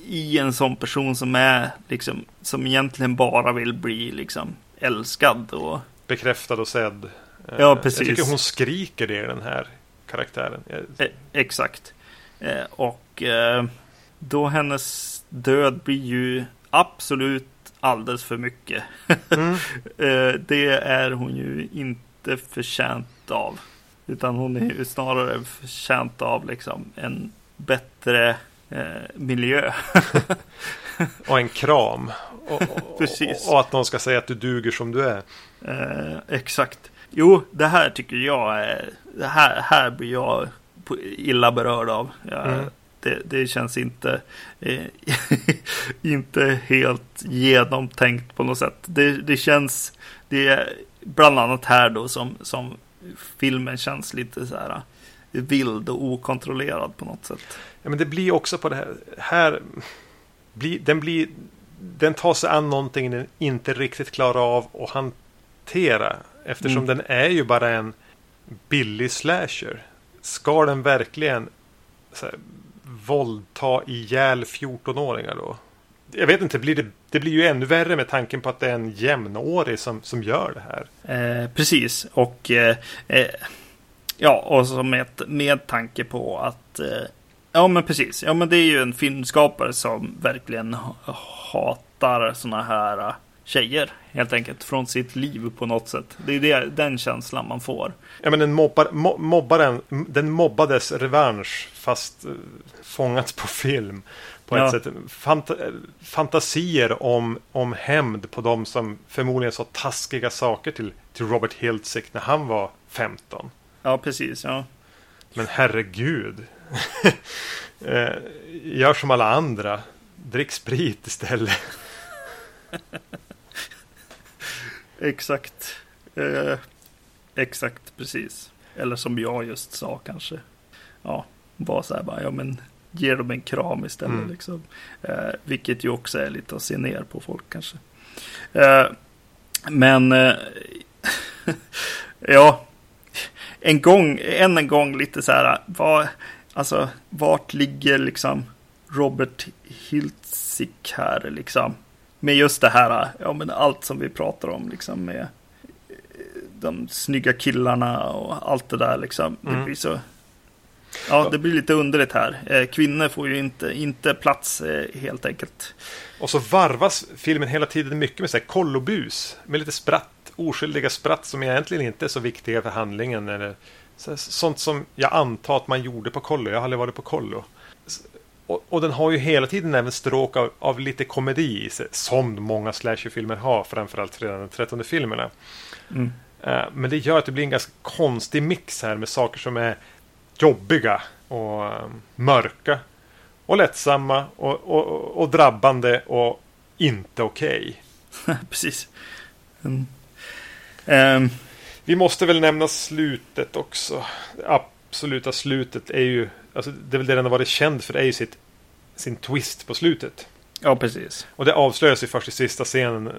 i en sån person som är liksom, som egentligen bara vill bli liksom älskad och bekräftad och sedd. Ja, precis. Jag tycker hon skriker det i den här karaktären. E exakt. Eh, och eh, då hennes död blir ju absolut alldeles för mycket. Mm. (laughs) eh, det är hon ju inte förtjänt av. Utan hon är ju snarare förtjänt av liksom en bättre eh, miljö. (laughs) och en kram. (laughs) Och, och, och att någon ska säga att du duger som du är. Eh, exakt. Jo, det här tycker jag är... Det här, här blir jag illa berörd av. Jag, mm. det, det, känns inte, eh, (laughs) inte helt genomtänkt på något sätt. Det, det känns... Det är bland annat här då som, som filmen känns lite så här vild och okontrollerad på något sätt. Ja, men det blir också på det här. här blir, den, blir, den tar sig an någonting den inte riktigt klarar av att hantera. Eftersom mm. den är ju bara en billig slasher. Ska den verkligen så här, våldta ihjäl 14-åringar då? Jag vet inte, blir det, det blir ju ännu värre med tanken på att det är en jämnårig som, som gör det här. Eh, precis, och eh, eh Ja, och så med, med tanke på att eh, Ja men precis. Ja men det är ju en filmskapare som verkligen hatar såna här eh, tjejer. Helt enkelt. Från sitt liv på något sätt. Det är det, den känslan man får. Ja men den mobbar, mo mobbaren, den mobbades revansch fast uh, fångat på film. På ett ja. sätt. Fant fantasier om, om hämnd på de som förmodligen sa taskiga saker till, till Robert Hiltzik när han var 15. Ja, precis. Ja. Men herregud. (laughs) Eh, gör som alla andra. Drick sprit istället. (laughs) exakt. Eh, exakt, precis. Eller som jag just sa kanske. Ja, var så här bara, ja men ge dem en kram istället. Mm. Liksom. Eh, vilket ju också är lite att se ner på folk kanske. Eh, men eh, (laughs) ja, en gång, än en gång lite så här, vad, alltså vart ligger liksom Robert Hiltzik här liksom? Med just det här, ja men allt som vi pratar om liksom med de snygga killarna och allt det där liksom. Mm. Det blir så... Ja, det blir lite underligt här. Eh, kvinnor får ju inte, inte plats eh, helt enkelt. Och så varvas filmen hela tiden mycket med så här kollobus. Med lite spratt, oskyldiga spratt som egentligen inte är så viktiga för handlingen. Eller sånt som jag antar att man gjorde på kollo. Jag har aldrig varit på kollo. Och, och den har ju hela tiden även stråk av, av lite komedi i sig. Som många slasherfilmer har. Framförallt redan de trettonde filmerna. Mm. Eh, Men det gör att det blir en ganska konstig mix här med saker som är jobbiga och eh, mörka och lättsamma och, och, och drabbande och inte okej. (laughs) Precis. Mm. Ehm, Vi måste väl nämna slutet också. Det absoluta slutet är ju, alltså det är väl det den har varit känd för, är ju sitt, sin twist på slutet. ja, precis. Och det avslöjas ju först i sista scenen. eh,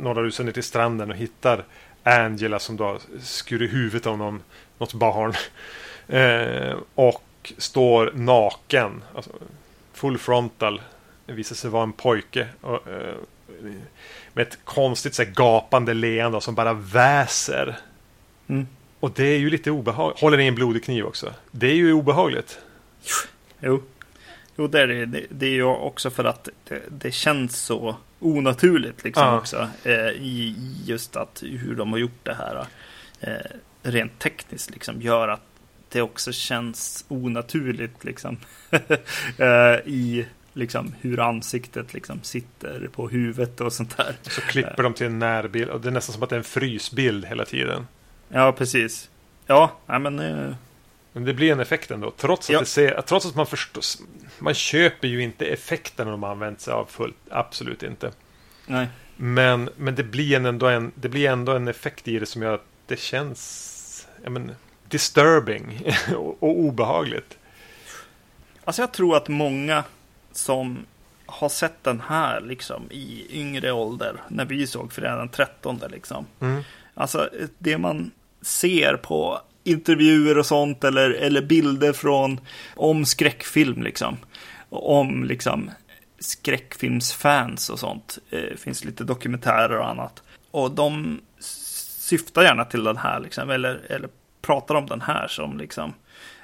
Några rusar ner till stranden och hittar Angela som då skurit huvudet av någon, något barn. (laughs) Eh, och står naken. Alltså, full frontal. Det visar sig vara en pojke. Och, eh, med ett konstigt så här, gapande leende som bara väser. Mm. Och det är ju lite obehagligt. Håller i en blodig kniv också. Det är ju obehagligt. Jo. Jo, det är det. Det, det är ju också för att det, det känns så onaturligt liksom Ja. också. Eh, i just att hur de har gjort det här. Eh, rent tekniskt liksom gör att det också känns onaturligt liksom. (laughs) eh, I liksom hur ansiktet liksom sitter på huvudet och sånt där. Så klipper de till en närbild. Och det är nästan som att det är en frysbild hela tiden. Ja, precis. Ja, nej, men eh, Men det blir en effekt ändå. Trots att, Ja. det ser, trots att man förstår. Man köper ju inte effekterna de har använt sig av fullt. Absolut inte. nej. Men, men det, blir ändå en, det blir ändå en effekt i det som gör att det känns men, disturbing (laughs) och, och obehagligt. Alltså jag tror att många som har sett den här liksom i yngre ålder, när vi såg fredag den 13 liksom. Mm. Alltså det man ser på intervjuer och sånt eller, eller bilder från om skräckfilm liksom. Om liksom skräckfilmsfans och sånt. Det finns lite dokumentärer och annat. Och de syftar gärna till den här liksom, eller, eller pratar om den här som liksom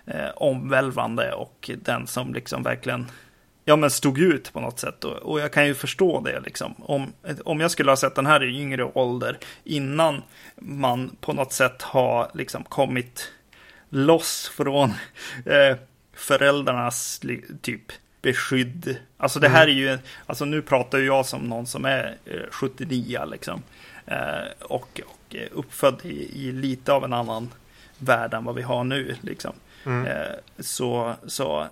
eh, omvälvande och den som liksom verkligen ja, men stod ut på något sätt. Och, och jag kan ju förstå det liksom. Om, om jag skulle ha sett den här i yngre ålder innan man på något sätt har liksom kommit loss från (laughs) eh, föräldrarnas typ beskydd. Alltså det här är ju, alltså nu pratar ju jag som någon som är eh, 79 liksom. Eh, och, och är uppfödd i, i lite av en annan värld än vad vi har nu liksom. Mm. Eh, så, så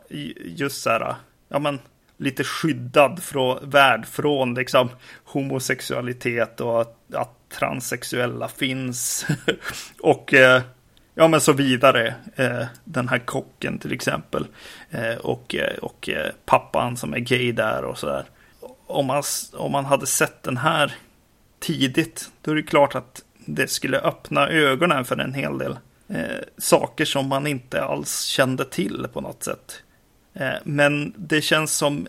just så här, ja men lite skyddad från, värld från liksom homosexualitet och att, att transsexuella finns. (laughs) och eh, ja men så vidare. Eh, den här kocken till exempel. Eh, och eh, och eh, pappan som är gay där och sådär. Om man, om man hade sett den här tidigt, då är det klart att det skulle öppna ögonen för en hel del eh, saker som man inte alls kände till på något sätt. Eh, men det känns som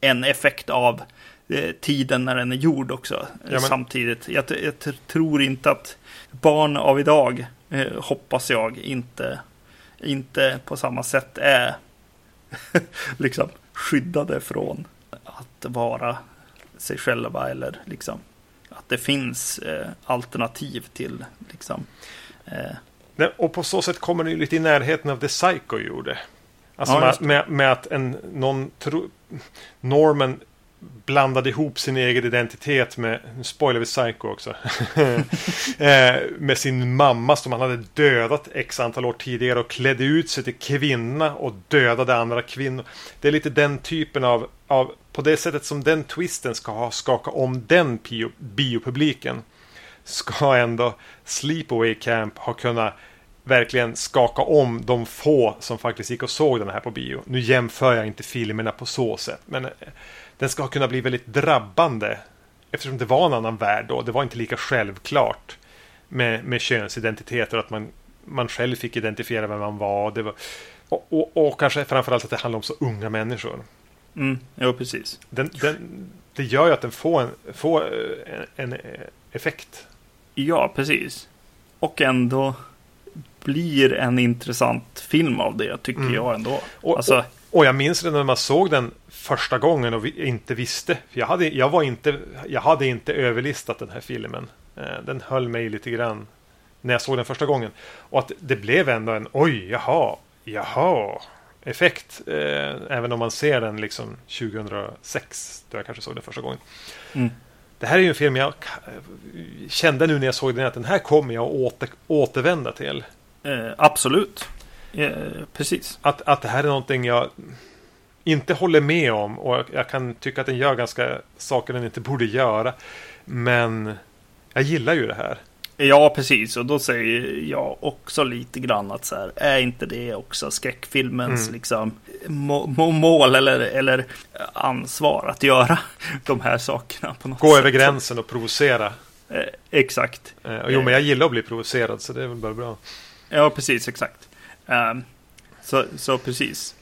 en effekt av eh, tiden när den är gjord också. eh, Ja, Samtidigt. Jag, jag tror inte att barn av idag, eh, hoppas jag, inte, inte på samma sätt är (laughs) liksom skyddade från att vara sig själva eller liksom att det finns eh, alternativ till liksom eh, och på så sätt kommer den ju lite i närheten av det Psycho gjorde. Alltså Ja, med, med, med att en, någon tro, Norman blandade ihop sin egen identitet med, nu spoilar vi Psycho också, (laughs) eh, med sin mamma som han hade dödat x antal år tidigare och klädde ut sig till kvinna och dödade andra kvinnor. Det är lite den typen av, av på det sättet som den twisten ska ha skaka om den bio, biopubliken ska ändå Sleepaway Camp ha kunnat verkligen skaka om de få som faktiskt gick och såg den här på bio. Nu jämför jag inte filmerna på så sätt, men eh, den ska kunna bli väldigt drabbande eftersom det var en annan värld då. Det var inte lika självklart med, med könsidentiteter att man, man själv fick identifiera vem man var. Det var och, och, och kanske framförallt att det handlar om så unga människor. mm, jo precis. Den, den, det gör ju att den får en, får eh, en, en effekt. Ja, precis. Och ändå blir en intressant film av det, tycker Mm. jag ändå. Och, alltså, och, och jag minns det när man såg den första gången och vi inte visste. Jag, hade, jag, var inte, jag hade inte överlistat den här filmen. Eh, Den höll mig lite grann när jag såg den första gången. Och att det blev ändå en oj, jaha, jaha effekt. Eh, även om man ser den liksom 2006, då jag kanske såg den första gången. mm. Det här är ju en film jag kände nu när jag såg den att den här kommer jag att åter, återvända till. Eh, absolut. Eh, precis. Att, att det här är någonting jag inte håller med om och jag, jag kan tycka att den gör ganska saker den inte borde göra. Men jag gillar ju det här. Ja, precis. Och då säger jag också lite grann att så här, är inte det också skräckfilmens Mm. liksom må, må, mål eller, eller ansvar att göra (laughs) de här sakerna på något Gå sätt. över gränsen och provocera. Eh, exakt. Eh, och jo, men jag gillar att bli provocerad så det är väl bara bra. Ja, precis, exakt. Ehm, så, så precis.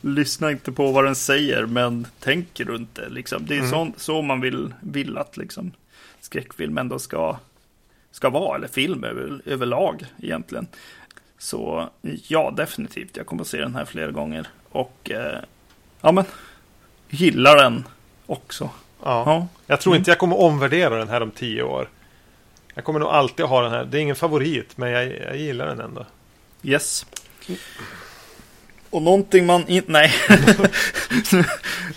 Lyssna inte på vad den säger, men tänk runt det. Liksom. Det är Mm. så, så man vill, vill att liksom, skräckfilm ändå ska, ska vara, eller film över, överlag egentligen. Så ja, definitivt. Jag kommer att se den här flera gånger. Och eh, ja, men gillar den också. Ja. Ja, Jag tror Mm. inte jag kommer omvärdera den här om tio år. Jag kommer nog alltid ha den här. Det är ingen favorit, men jag, jag gillar den ändå. Yes. Och någonting man inte... Nej.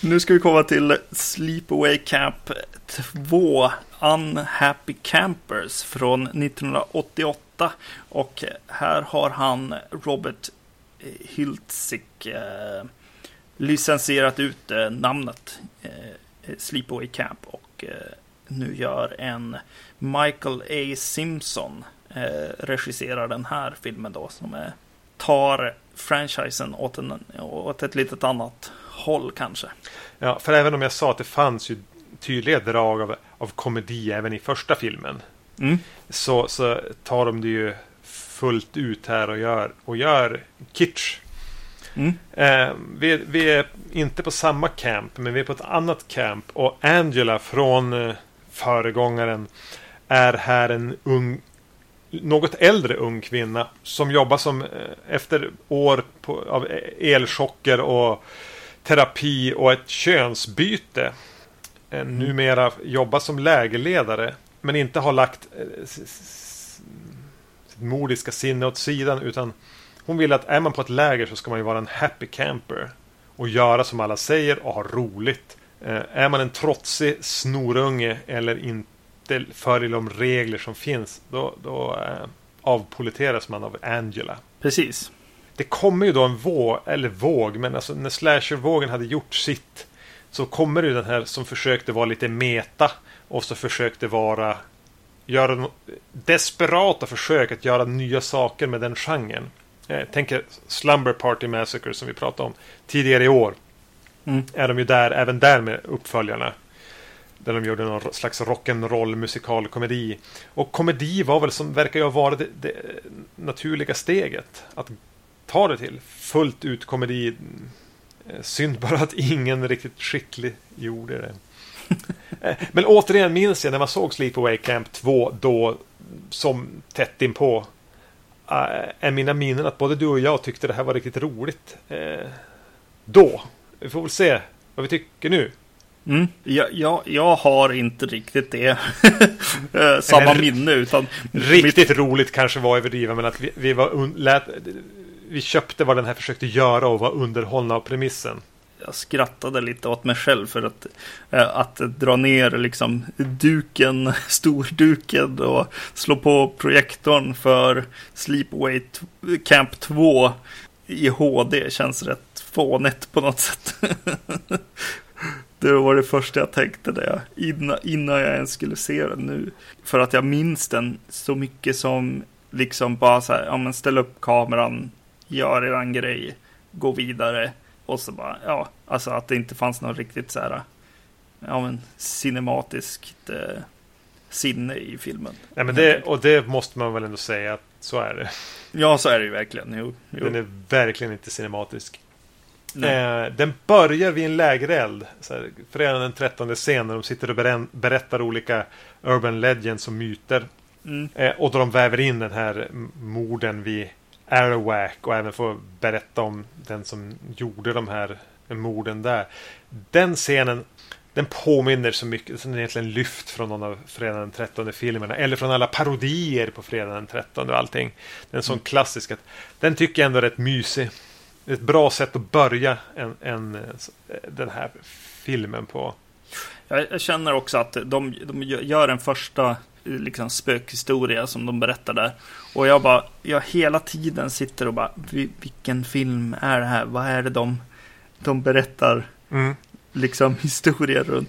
(laughs) nu ska vi komma till Sleepaway Camp 2 Unhappy Campers från 1988. Och här har han Robert Hiltzik eh, licensierat ut eh, namnet eh, Sleepaway Camp och eh, nu gör en Michael A. Simpson eh, regisserar den här filmen då som är, tar franchisen åt, en, åt ett litet annat håll kanske. Ja, för även om jag sa att det fanns ju tydliga drag av, av komedi även i första filmen. Mm. Så, så tar de det ju fullt ut här och gör, och gör kitsch. Mm. Eh, vi, vi är inte på samma camp, men vi är på ett annat camp. Och Angela från eh, föregångaren är här en ung, något äldre ung kvinna som jobbar som eh, efter år på, av elchocker och terapi och ett könsbyte. Eh, numera jobbar som lägerledare, men inte har lagt eh, sitt mordiska sinne åt sidan utan hon vill att är man på ett läger så ska man ju vara en happy camper. Och göra som alla säger och ha roligt. Eh, är man en trotsig snorunge eller inte följer de regler som finns. Då, då eh, avpoliteras man av Angela. Precis. Det kommer ju då en våg, eller våg, men alltså när slashervågen hade gjort sitt. Så kommer det ju den här som försökte vara lite meta. Och så försökte vara göra desperata försök att göra nya saker med den genren. Jag tänker Slumber Party Massacre som vi pratade om tidigare i år. Mm. Är de ju där, även där med uppföljarna. Där de gjorde någon slags rock'n'roll musikalkomedi. Och komedi var väl som verkar ju ha varit det, det naturliga steget. Att ta det till. Fullt ut komedi. Eh, synd bara att ingen riktigt skicklig gjorde det. Eh, men återigen minns jag när man såg Sleepaway Camp 2 då som tätt inpå. Eh, är mina minnen att både du och jag tyckte det här var riktigt roligt. Då. Vi får väl se vad vi tycker nu. Mm. Jag, jag, jag har inte riktigt det (laughs) eh, samma Eller- minne utan Riktigt roligt kanske var överdriva men att vi, vi var un, lät, vi köpte vad den här försökte göra och var underhållna av premissen. jag skrattade lite åt mig själv för att, eh, att dra ner liksom duken, (laughs) storduken och slå på projektorn för Sleepaway Camp 2 i HD känns rätt fånigt på något sätt. Det var det första jag tänkte det. innan, innan jag ens skulle se den nu. För att jag minns den så mycket som liksom bara så här, ja men ställ upp kameran, gör eran grej, gå vidare. Och så bara, ja, alltså att det inte fanns något riktigt så här, ja men cinematiskt eh, sinne i filmen. Nej, men det, och det måste man väl ändå säga att så är det. Ja, så är det ju verkligen. Jo, jo. Den är verkligen inte cinematisk. Nej. Eh, den börjar vid en lägereld. Fredagen den 13 scen när de sitter och berättar olika urban legends och myter. Mm. Eh, och då de väver in den här morden vid Arawak och även får berätta om den som gjorde de här morden där. Den scenen den påminner så mycket, som är egentligen lyft från någon av Fredagen den 13 filmerna. Eller från alla parodier på Fredagen den 13 och allting. Den är sån klassisk att den tycker jag ändå är rätt mysig. Ett bra sätt att börja en, en, eh, den här filmen på. Jag, jag känner också att de, de gör en första liksom, spökhistoria som de berättar där. Och jag bara, jag hela tiden sitter och bara, "Vi- vilken film är det här? Vad är det de, de berättar Mm. Liksom (laughs) historier runt?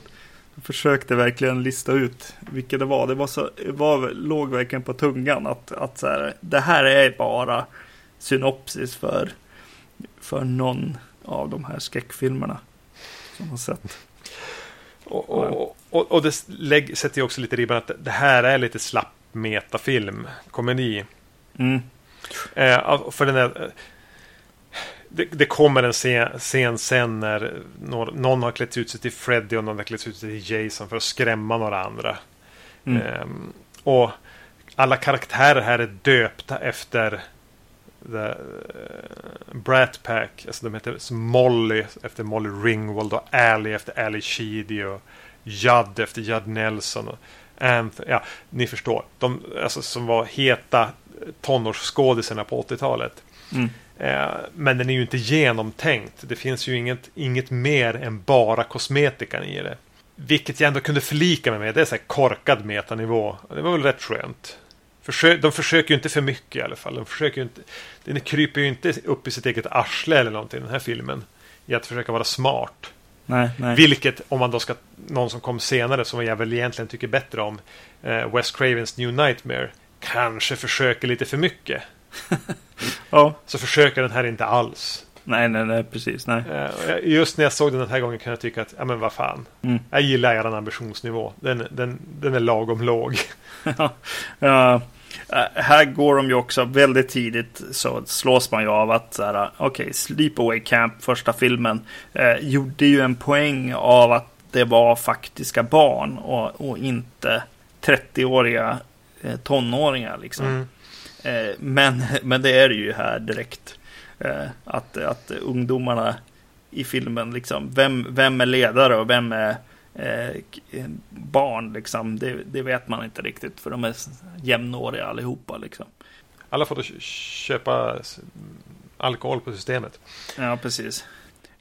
Jag försökte verkligen lista ut vilka det var. Det var så, var, låg verkligen på tungan att, att så här, det här är bara synopsis för, för någon av de här skräckfilmerna som har sett. Och, och, och, och det lägg, sätter ju också lite ribban att det här är lite slapp metafilm, komedi. Mm. Eh, för den är, eh, det, det kommer en scen, scen sen när någon, någon har klätt ut sig till Freddy och någon har klätt ut sig till Jason för att skrämma några andra. Mm. Ehm, och alla karaktärer här är döpta efter the, uh, Brat Pack. Alltså de heter Molly efter Molly Ringwald och Ali efter Ali Sheedy och Judd efter Judd Nelson. Och Anth ja, ni förstår. De alltså, som var heta tonårsskådisarna på 80-talet. Mm. Eh, men den är ju inte genomtänkt. Det finns ju inget, inget mer än bara kosmetikan i det. Vilket jag ändå kunde förlika mig med. Det är så här korkad metanivå. Det var väl rätt skönt. Försö de försöker ju inte för mycket i alla fall. De försöker inte, den kryper ju inte upp i sitt eget arsle eller någonting, den här filmen. I att försöka vara smart. Nej, nej. Vilket, om man då ska, någon som kom senare som jag väl egentligen tycker bättre om, eh, Wes Cravens New Nightmare, kanske försöker lite för mycket. Ja, Så försöker den här inte alls. nej, nej, nej, precis, nej. Eh, Just när jag såg den den här gången kan jag tycka att, ja men vad fan. Mm. Jag gillar er ambitionsnivå. Den, den, den är lagom låg. (laughs) Ja, eh, här går de ju också väldigt tidigt så slås man ju av att okej, Sleepaway Camp, första filmen, eh, gjorde ju en poäng av att det var faktiska barn och, och inte 30-åriga eh, tonåringar liksom. Mm. Eh, men, men det är det ju här direkt. Eh, att, att ungdomarna i filmen, liksom, vem, vem är ledare och vem är eh, barn, liksom, det, det vet man inte riktigt. För de är jämnåriga allihopa. Liksom. Alla får då kö- köpa alkohol på systemet. Ja, precis.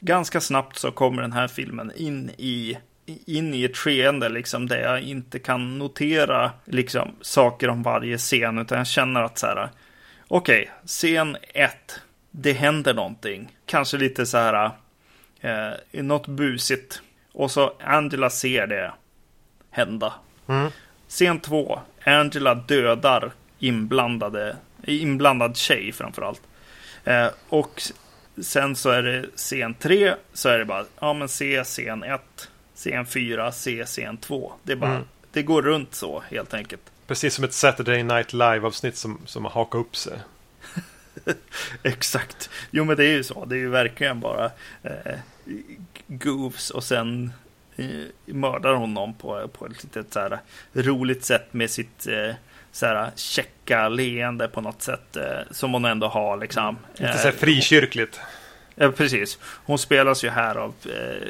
Ganska snabbt så kommer den här filmen in i in i ett skeende liksom där jag inte kan notera liksom saker om varje scen utan jag känner att så här okej, scen 1 det händer någonting kanske lite så här eh, något busigt och så Angela ser det hända Mm. Scen 2. Angela dödar inblandade, inblandad tjej framförallt. Eh, och sen så är det scen 3. Så är det bara, ja men se scen 1. Scen 4, se scen 2. Det bara, Mm. det går runt så helt enkelt. Precis som ett Saturday Night Live-avsnitt som, som har hakat upp sig. (laughs) Exakt. Jo men det är ju så. Det är ju verkligen bara eh, goofs och sen eh, mördar hon någon på, på ett litet så här roligt sätt med sitt eh, så här checka leende på något sätt eh, som hon ändå har liksom. Lite Eh, så här frikyrkligt. Ja, precis. Hon spelas ju här av eh,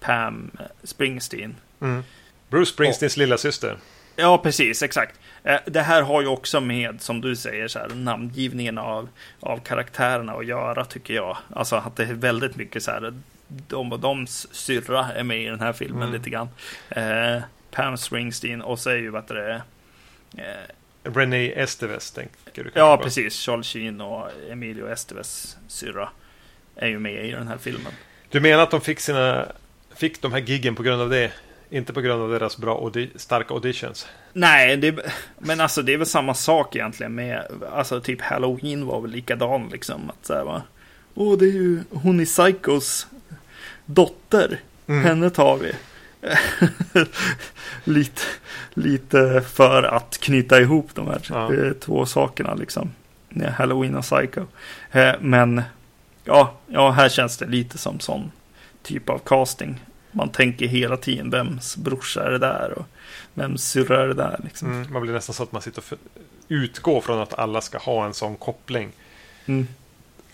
Pam Springsteen. Mm. Bruce Springsteens lilla syster. Ja, precis, exakt. Eh, Det här har ju också med, som du säger, så här, namngivningen av, av karaktärerna att göra, tycker jag. Alltså att det är väldigt mycket så här, de och dems syrra är med i den här filmen Mm. lite grann. Eh, Pam Springsteen och så är ju, vad det, eh, Renee Esteves tänker du ja på. precis, Charles Sheen och Emilio Esteves syrra är ju med i den här filmen. Du menar att de fick sina fick de här giggen på grund av det? Inte på grund av deras bra audi- starka auditions? Nej, det, men alltså det är väl samma sak egentligen med, alltså typ Halloween var väl likadan liksom. Att så här, va, Åh, det är ju hon i Psychos dotter. Mm. Henne tar vi. (laughs) lite, lite för att knyta ihop de här Ja. eh, två sakerna liksom. Halloween och Psycho. Eh, Men ja, ja, här känns det lite som sån typ av casting. Man tänker hela tiden vems brorsa är det där och vems syrra är det där. Liksom. Mm, man blir nästan så att man sitter och utgår från att alla ska ha en sån koppling. Mm.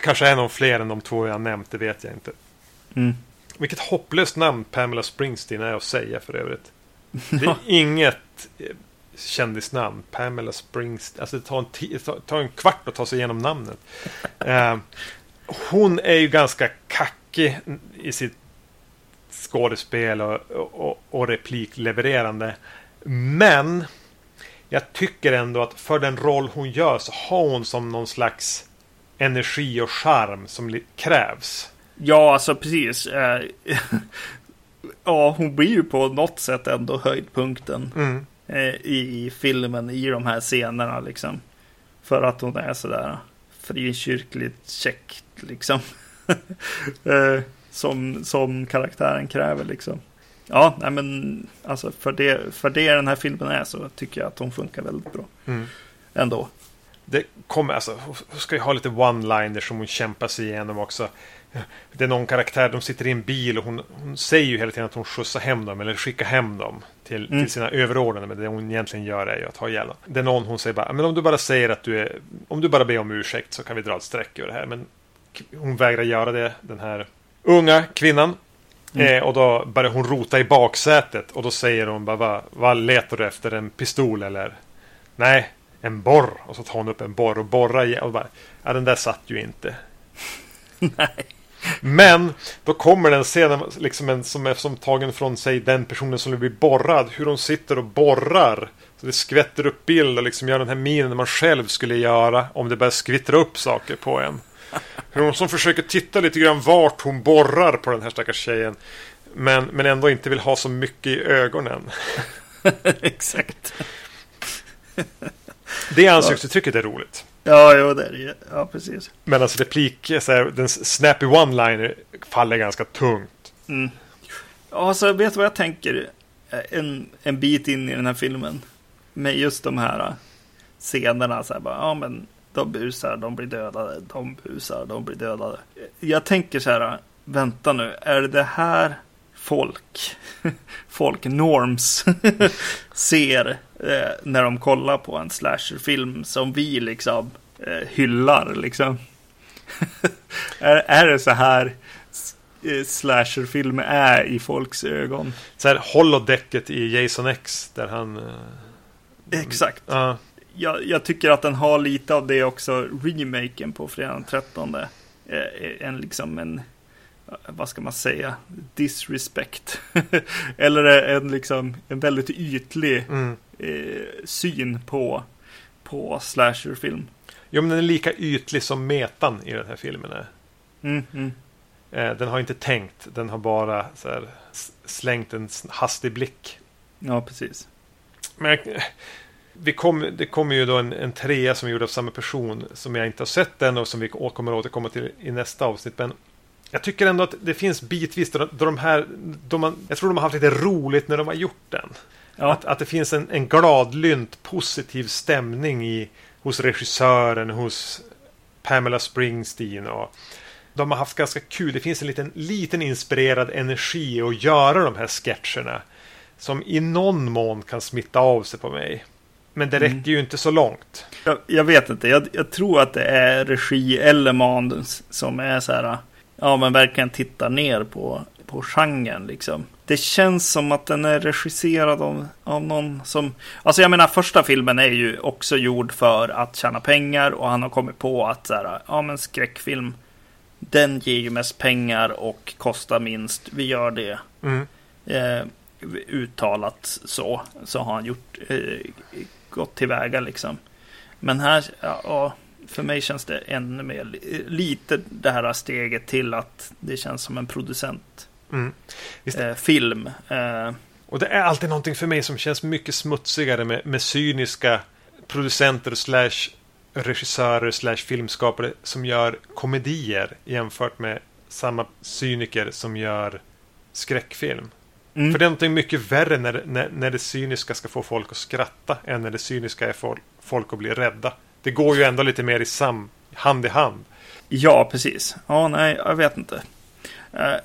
Kanske är någon fler än de två jag nämnt, det vet jag inte. Mm. Vilket hopplöst namn Pamela Springsteen är att säga för övrigt. (laughs) Det är inget eh, kändisnamn. Pamela Springsteen. Alltså det tar en, det tar en kvart att ta sig igenom namnet. (laughs) Eh, hon är ju ganska kackig i sitt skådespel och, och, och repliklevererande. Men jag tycker ändå att för den roll hon gör så har hon som någon slags energi och charm som krävs. Ja, alltså precis. Eh, (laughs) ja, hon blir ju på något sätt ändå höjdpunkten mm. Eh, i, filmen, i de här scenerna liksom. För att hon är sådär frikyrkligt käckt liksom. (laughs) Eh, som, som karaktären kräver liksom. Ja, nej men alltså för det, för det den här filmen är så tycker jag att hon funkar väldigt bra. Mm. Ändå. Det kommer alltså, hon ska ju ha lite one-liners som hon kämpar sig igenom också. Det är någon karaktär, de sitter i en bil och hon, hon säger ju hela tiden att hon skjutsar hem dem eller skickar hem dem till, mm. till sina överordnade. Men det hon egentligen gör är ju att ha ihjäl dem. Det är någon hon säger bara, men om du bara säger att du är, om du bara ber om ursäkt så kan vi dra ett streck över det här. Men hon vägrar göra det, den här unga kvinnan. Mm. Eh, och då börjar hon rota i baksätet och då säger hon bara, vad, vad letar du efter? En pistol eller? Nej, en borr. Och så tar hon upp en borr och borrar igen. Och bara, ja, den där satt ju inte. (laughs) Nej. Men då kommer den scenen liksom en, som är som tagen från sig den personen som blir borrad. Hur de sitter och borrar. Så det skvätter upp bild och liksom gör den här minen man själv skulle göra om det börjar skvittra upp saker på en. Hur hon som försöker titta lite grann vart hon borrar på den här stackars tjejen. Men, men ändå inte vill ha så mycket i ögonen. (laughs) Exakt. Det ansiktsuttrycket är roligt. Ja, jo, det är det Ja, precis. Medan alltså replik, så här, den snappy one-liner faller ganska tungt. Mm. Ja, så vet du vad jag tänker? En, en bit in i den här filmen. Med just de här scenerna. Så här, bara, ja, men de busar, de blir dödade. De busar, de blir dödade. Jag tänker så här. Vänta nu, är det här folk, (laughs) folk norms (laughs) ser eh, när de kollar på en slasherfilm som vi liksom eh, hyllar liksom. (laughs) är, är det så här eh, slasherfilmer är i folks ögon? Så här holodecket i Jason X där han... Eh, Exakt. Uh. Jag, jag, tycker att den har lite av det också, remaken på fredag den 13. Eh, en liksom en vad ska man säga, disrespect. (laughs) Eller en, liksom, en väldigt ytlig mm. Eh, syn på, på slasherfilm. Jo, men den är lika ytlig som metan i den här filmen är. Mm, mm. Eh, den har inte tänkt, den har bara här, slängt en hastig blick. Ja, precis. Men vi kom, det kommer ju då en, en trea som är gjord av samma person som jag inte har sett än och som vi kommer återkomma till i nästa avsnitt. Men jag tycker ändå att det finns bitvis då de här, då man, jag tror de har haft lite roligt när de har gjort den. Ja. Att, att det finns en, en gladlynt positiv stämning i, hos regissören, hos Pamela Springsteen. Och de har haft ganska kul. Det finns en liten, liten inspirerad energi att göra de här sketcherna. Som i någon mån kan smitta av sig på mig. Men det mm. räcker ju inte så långt. Jag, jag vet inte. Jag, jag, tror att det är regi eller manus som är så här ja, men verkligen tittar ner på, på genren liksom. Det känns som att den är regisserad av, av någon som... Alltså jag menar första filmen är ju också gjord för att tjäna pengar och han har kommit på att så här, ja men skräckfilm den ger ju mest pengar och kostar minst. Vi gör det. Mm. Eh, uttalat så. Så har han gjort, eh, gått tillväga liksom. Men här, ja, för mig känns det ännu mer lite det här steget till att det känns som en producent. Mm. Eh, film. Eh. Och det är alltid någonting för mig som känns mycket smutsigare med, med cyniska producenter slash regissörer slash filmskapare som gör komedier jämfört med samma cyniker som gör skräckfilm. Mm. För det är någonting mycket värre när, när, när det cyniska ska få folk att skratta än när det cyniska är folk, folk att bli rädda det går ju ändå lite mer i sam, hand i hand. Ja, precis. Ja, nej, jag vet inte. Eh,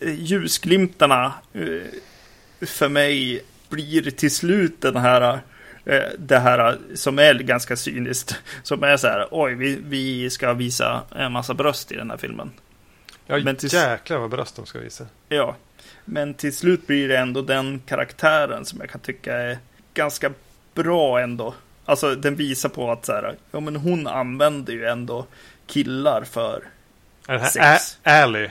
ljusglimtarna eh, för mig blir till slut den här eh, det här som är ganska cyniskt. Som är så här, oj, vi, vi ska visa en massa bröst i den här filmen. Ja, Men till- jäklar vad bröst de ska visa. Ja, men till slut blir det ändå den karaktären som jag kan tycka är ganska bra ändå. Alltså den visar på att så här, ja men hon använder ju ändå killar för Är det här Sex. Ä- Ally?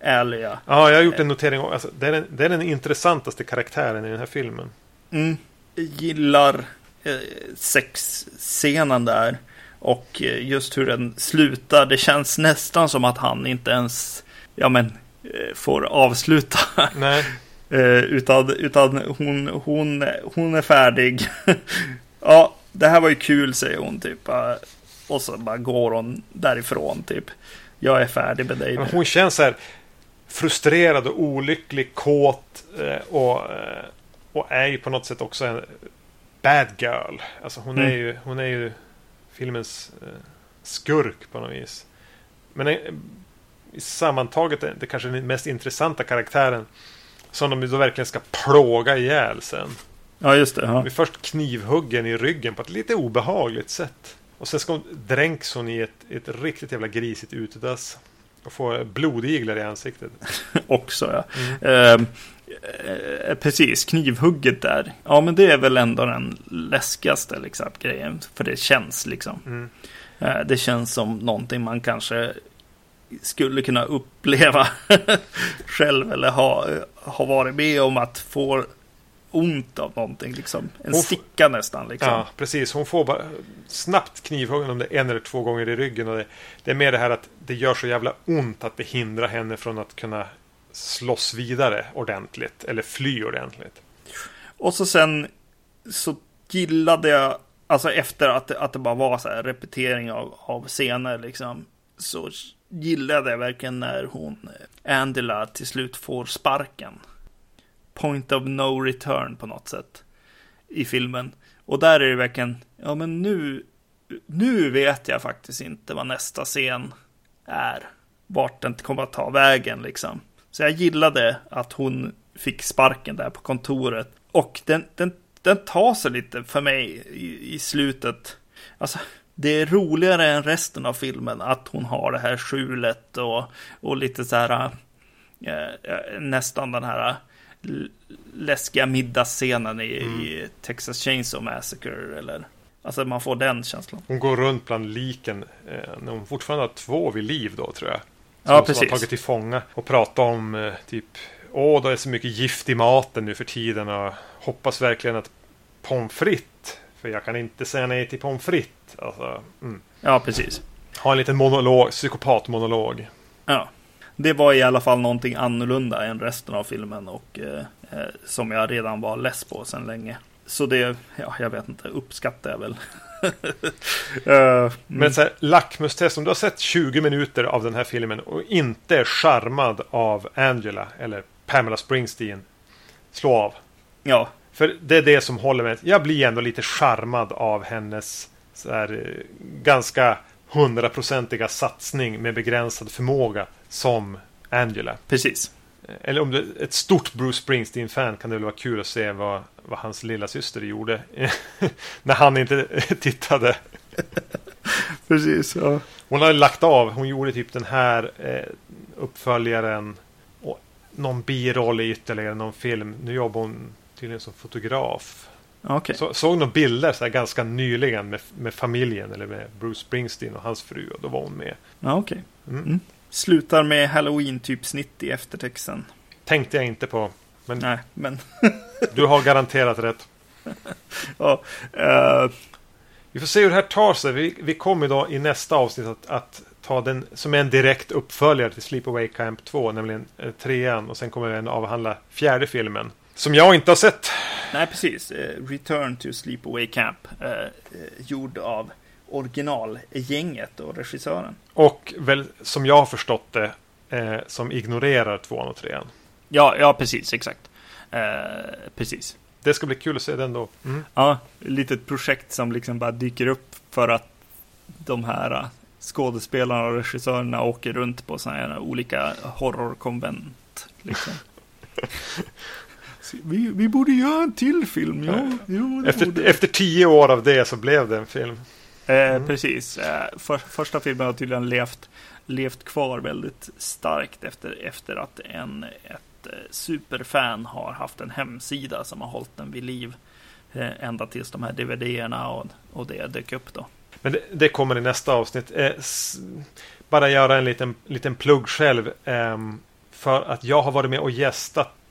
Ärliga. Ja, jag har gjort en notering. Alltså, det, är den, det är den intressantaste karaktären i den här filmen. Mm. Gillar eh, sexscenen där. Och eh, just hur den slutar. Det känns nästan som att han inte ens, ja men, eh, får avsluta. Nej, (laughs) Eh, utan utan hon, hon, hon är färdig. (laughs) ja, det här var ju kul säger hon typ. Och så bara går hon därifrån typ. Jag är färdig med dig men nu. hon känns så här frustrerad och olycklig, kåt eh, och, eh, och är ju på något sätt också en bad girl. Alltså hon, är, Mm. ju, hon är ju filmens eh, skurk på något vis. Men eh, sammantaget är det kanske den mest intressanta karaktären som de då verkligen ska plåga ihjäl sen. Ja, just det. Ja. Vi först knivhuggen i ryggen på ett lite obehagligt sätt. Och sen ska hon, dränks hon i ett, ett riktigt jävla grisigt utedass. Och få blodiglar i ansiktet. (laughs) Också ja. Mm. Eh, eh, precis, knivhugget där. Ja, men det är väl ändå den läskigaste liksom, grejen. För det känns liksom. Mm. Eh, det känns som någonting man kanske skulle kunna uppleva (laughs) själv. Eller ha, ha varit med om att få ont av någonting. Liksom. En Hon sticka nästan. Liksom. Ja, precis. Hon får bara snabbt knivhuggen om det är en eller två gånger i ryggen. Och det, det är mer det här att det gör så jävla ont att det hindrar henne från att kunna slåss vidare ordentligt. Eller fly ordentligt. Och så sen så gillade jag, alltså efter att, det- att det bara var så här repetering av, av scener liksom. Så gillade jag verkligen när hon, eh, Angela, till slut får sparken. Point of no return på något sätt. I filmen. Och där är det verkligen, ja men nu, nu vet jag faktiskt inte vad nästa scen är. Vart den kommer att ta vägen liksom. Så jag gillade att hon fick sparken där på kontoret. Och den, den, den tar sig lite för mig i, i slutet. Alltså, det är roligare än resten av filmen att hon har det här skjulet och, och lite så här eh, eh nästan den här läskiga middagsscenen i, i Texas Chainsaw Massacre eller alltså man får den känslan. Hon går runt bland liken eh, när hon fortfarande har två vid liv då tror jag. Som Ja, Som har precis. tagit till fånga och pratar om eh, typ Åh, det är så mycket gift i maten nu för tiden och hoppas verkligen att pommes frites för jag kan inte säga nej till pommes frites. Alltså, mm. Ja, precis. Ha en liten monolog, psykopatmonolog. Ja. Det var i alla fall någonting annorlunda än resten av filmen och eh, eh, som jag redan var less på sedan länge. Så det, ja, jag vet inte, uppskattar jag väl. (laughs) Eh, Men så här, lackmustest, om du har sett 20 minuter av den här filmen och inte är charmad av Angela eller Pamela Springsteen, slå av. ja, För det är det som håller mig. Jag blir ändå lite charmad av hennes så här, eh, ganska hundraprocentiga satsning med begränsad förmåga som Angela. precis. Eller om du är ett stort Bruce Springsteen-fan kan det väl vara kul att se vad, vad hans lilla syster gjorde (laughs) när han inte (laughs) tittade. (laughs) Precis, ja. Hon hade lagt av. Hon gjorde typ den här eh, uppföljaren och någon biroll i ytterligare någon film. Nu jobbar hon tydligen som fotograf. Okej. Så, såg några bilder så här ganska nyligen med, med familjen eller med Bruce Springsteen och hans fru och då var hon med. Ja, okej. Mm. Mm. Slutar med Halloween-typsnitt i eftertexten. Tänkte jag inte på. Men Nej, men (laughs) du har garanterat rätt. (laughs) ja. eh, Vi får se hur det här tar sig. Vi, vi kommer då i nästa avsnitt att, att ta den som är en direkt uppföljare till Sleepaway Camp 2, nämligen eh, trean. Och sen kommer vi att avhandla fjärde filmen. Som jag inte har sett. Nej, precis. Eh, Return to Sleepaway Camp. Eh, eh, gjord av originalgänget och regissören. Och väl som jag har förstått det, eh, som ignorerar tvåan och trean. Ja, ja precis, exakt. Eh, precis. Det ska bli kul att se den då. Mm. Ja, litet projekt som liksom bara dyker upp för att de här eh, skådespelarna och regissörerna åker runt på sådana här olika horrorkonvent. Liksom. (laughs) vi, vi borde göra en till film, ja. Jo, Efter, borde. efter tio år av det så blev det en film. Eh, Precis. Eh, för, första filmen har tydligen levt, levt kvar väldigt starkt efter, efter att en, ett eh, superfan har haft en hemsida som har hållit den vid liv. Eh, ända tills de här DVD-erna och, och det dök upp då. Men det, det kommer i nästa avsnitt. Eh, s, bara göra en liten, liten plugg själv. ehm, för att jag har varit med och gästat eh,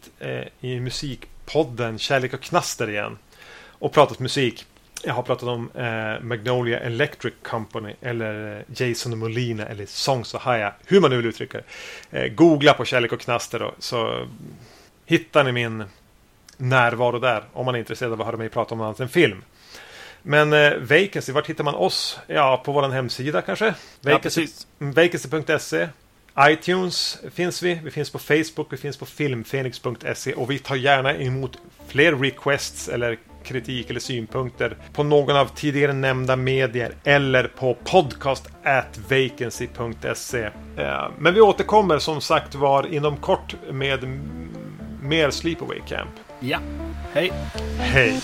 i musikpodden Kärlek och Knaster igen. Och pratat musik. Jag har pratat om eh, Magnolia Electric Company eller eh, Jason Molina eller Songs of Haya. Hur man nu vill uttrycka det. Eh, googla på Kärlek och Knaster då, så hittar ni min närvaro där. Om man är intresserad av att höra mig prata om annat än film. Men eh, Vacancy, vart hittar man oss? Ja, på vår hemsida kanske? Ja, vacancy.se iTunes finns vi. Vi finns på Facebook. Vi finns på filmfenix.se. Och vi tar gärna emot fler requests eller kritik eller synpunkter på någon av tidigare nämnda medier eller på podcast at vacancy.se. Eh, Men vi återkommer som sagt var inom kort med mer Sleepaway Camp. Ja, hej. Hej!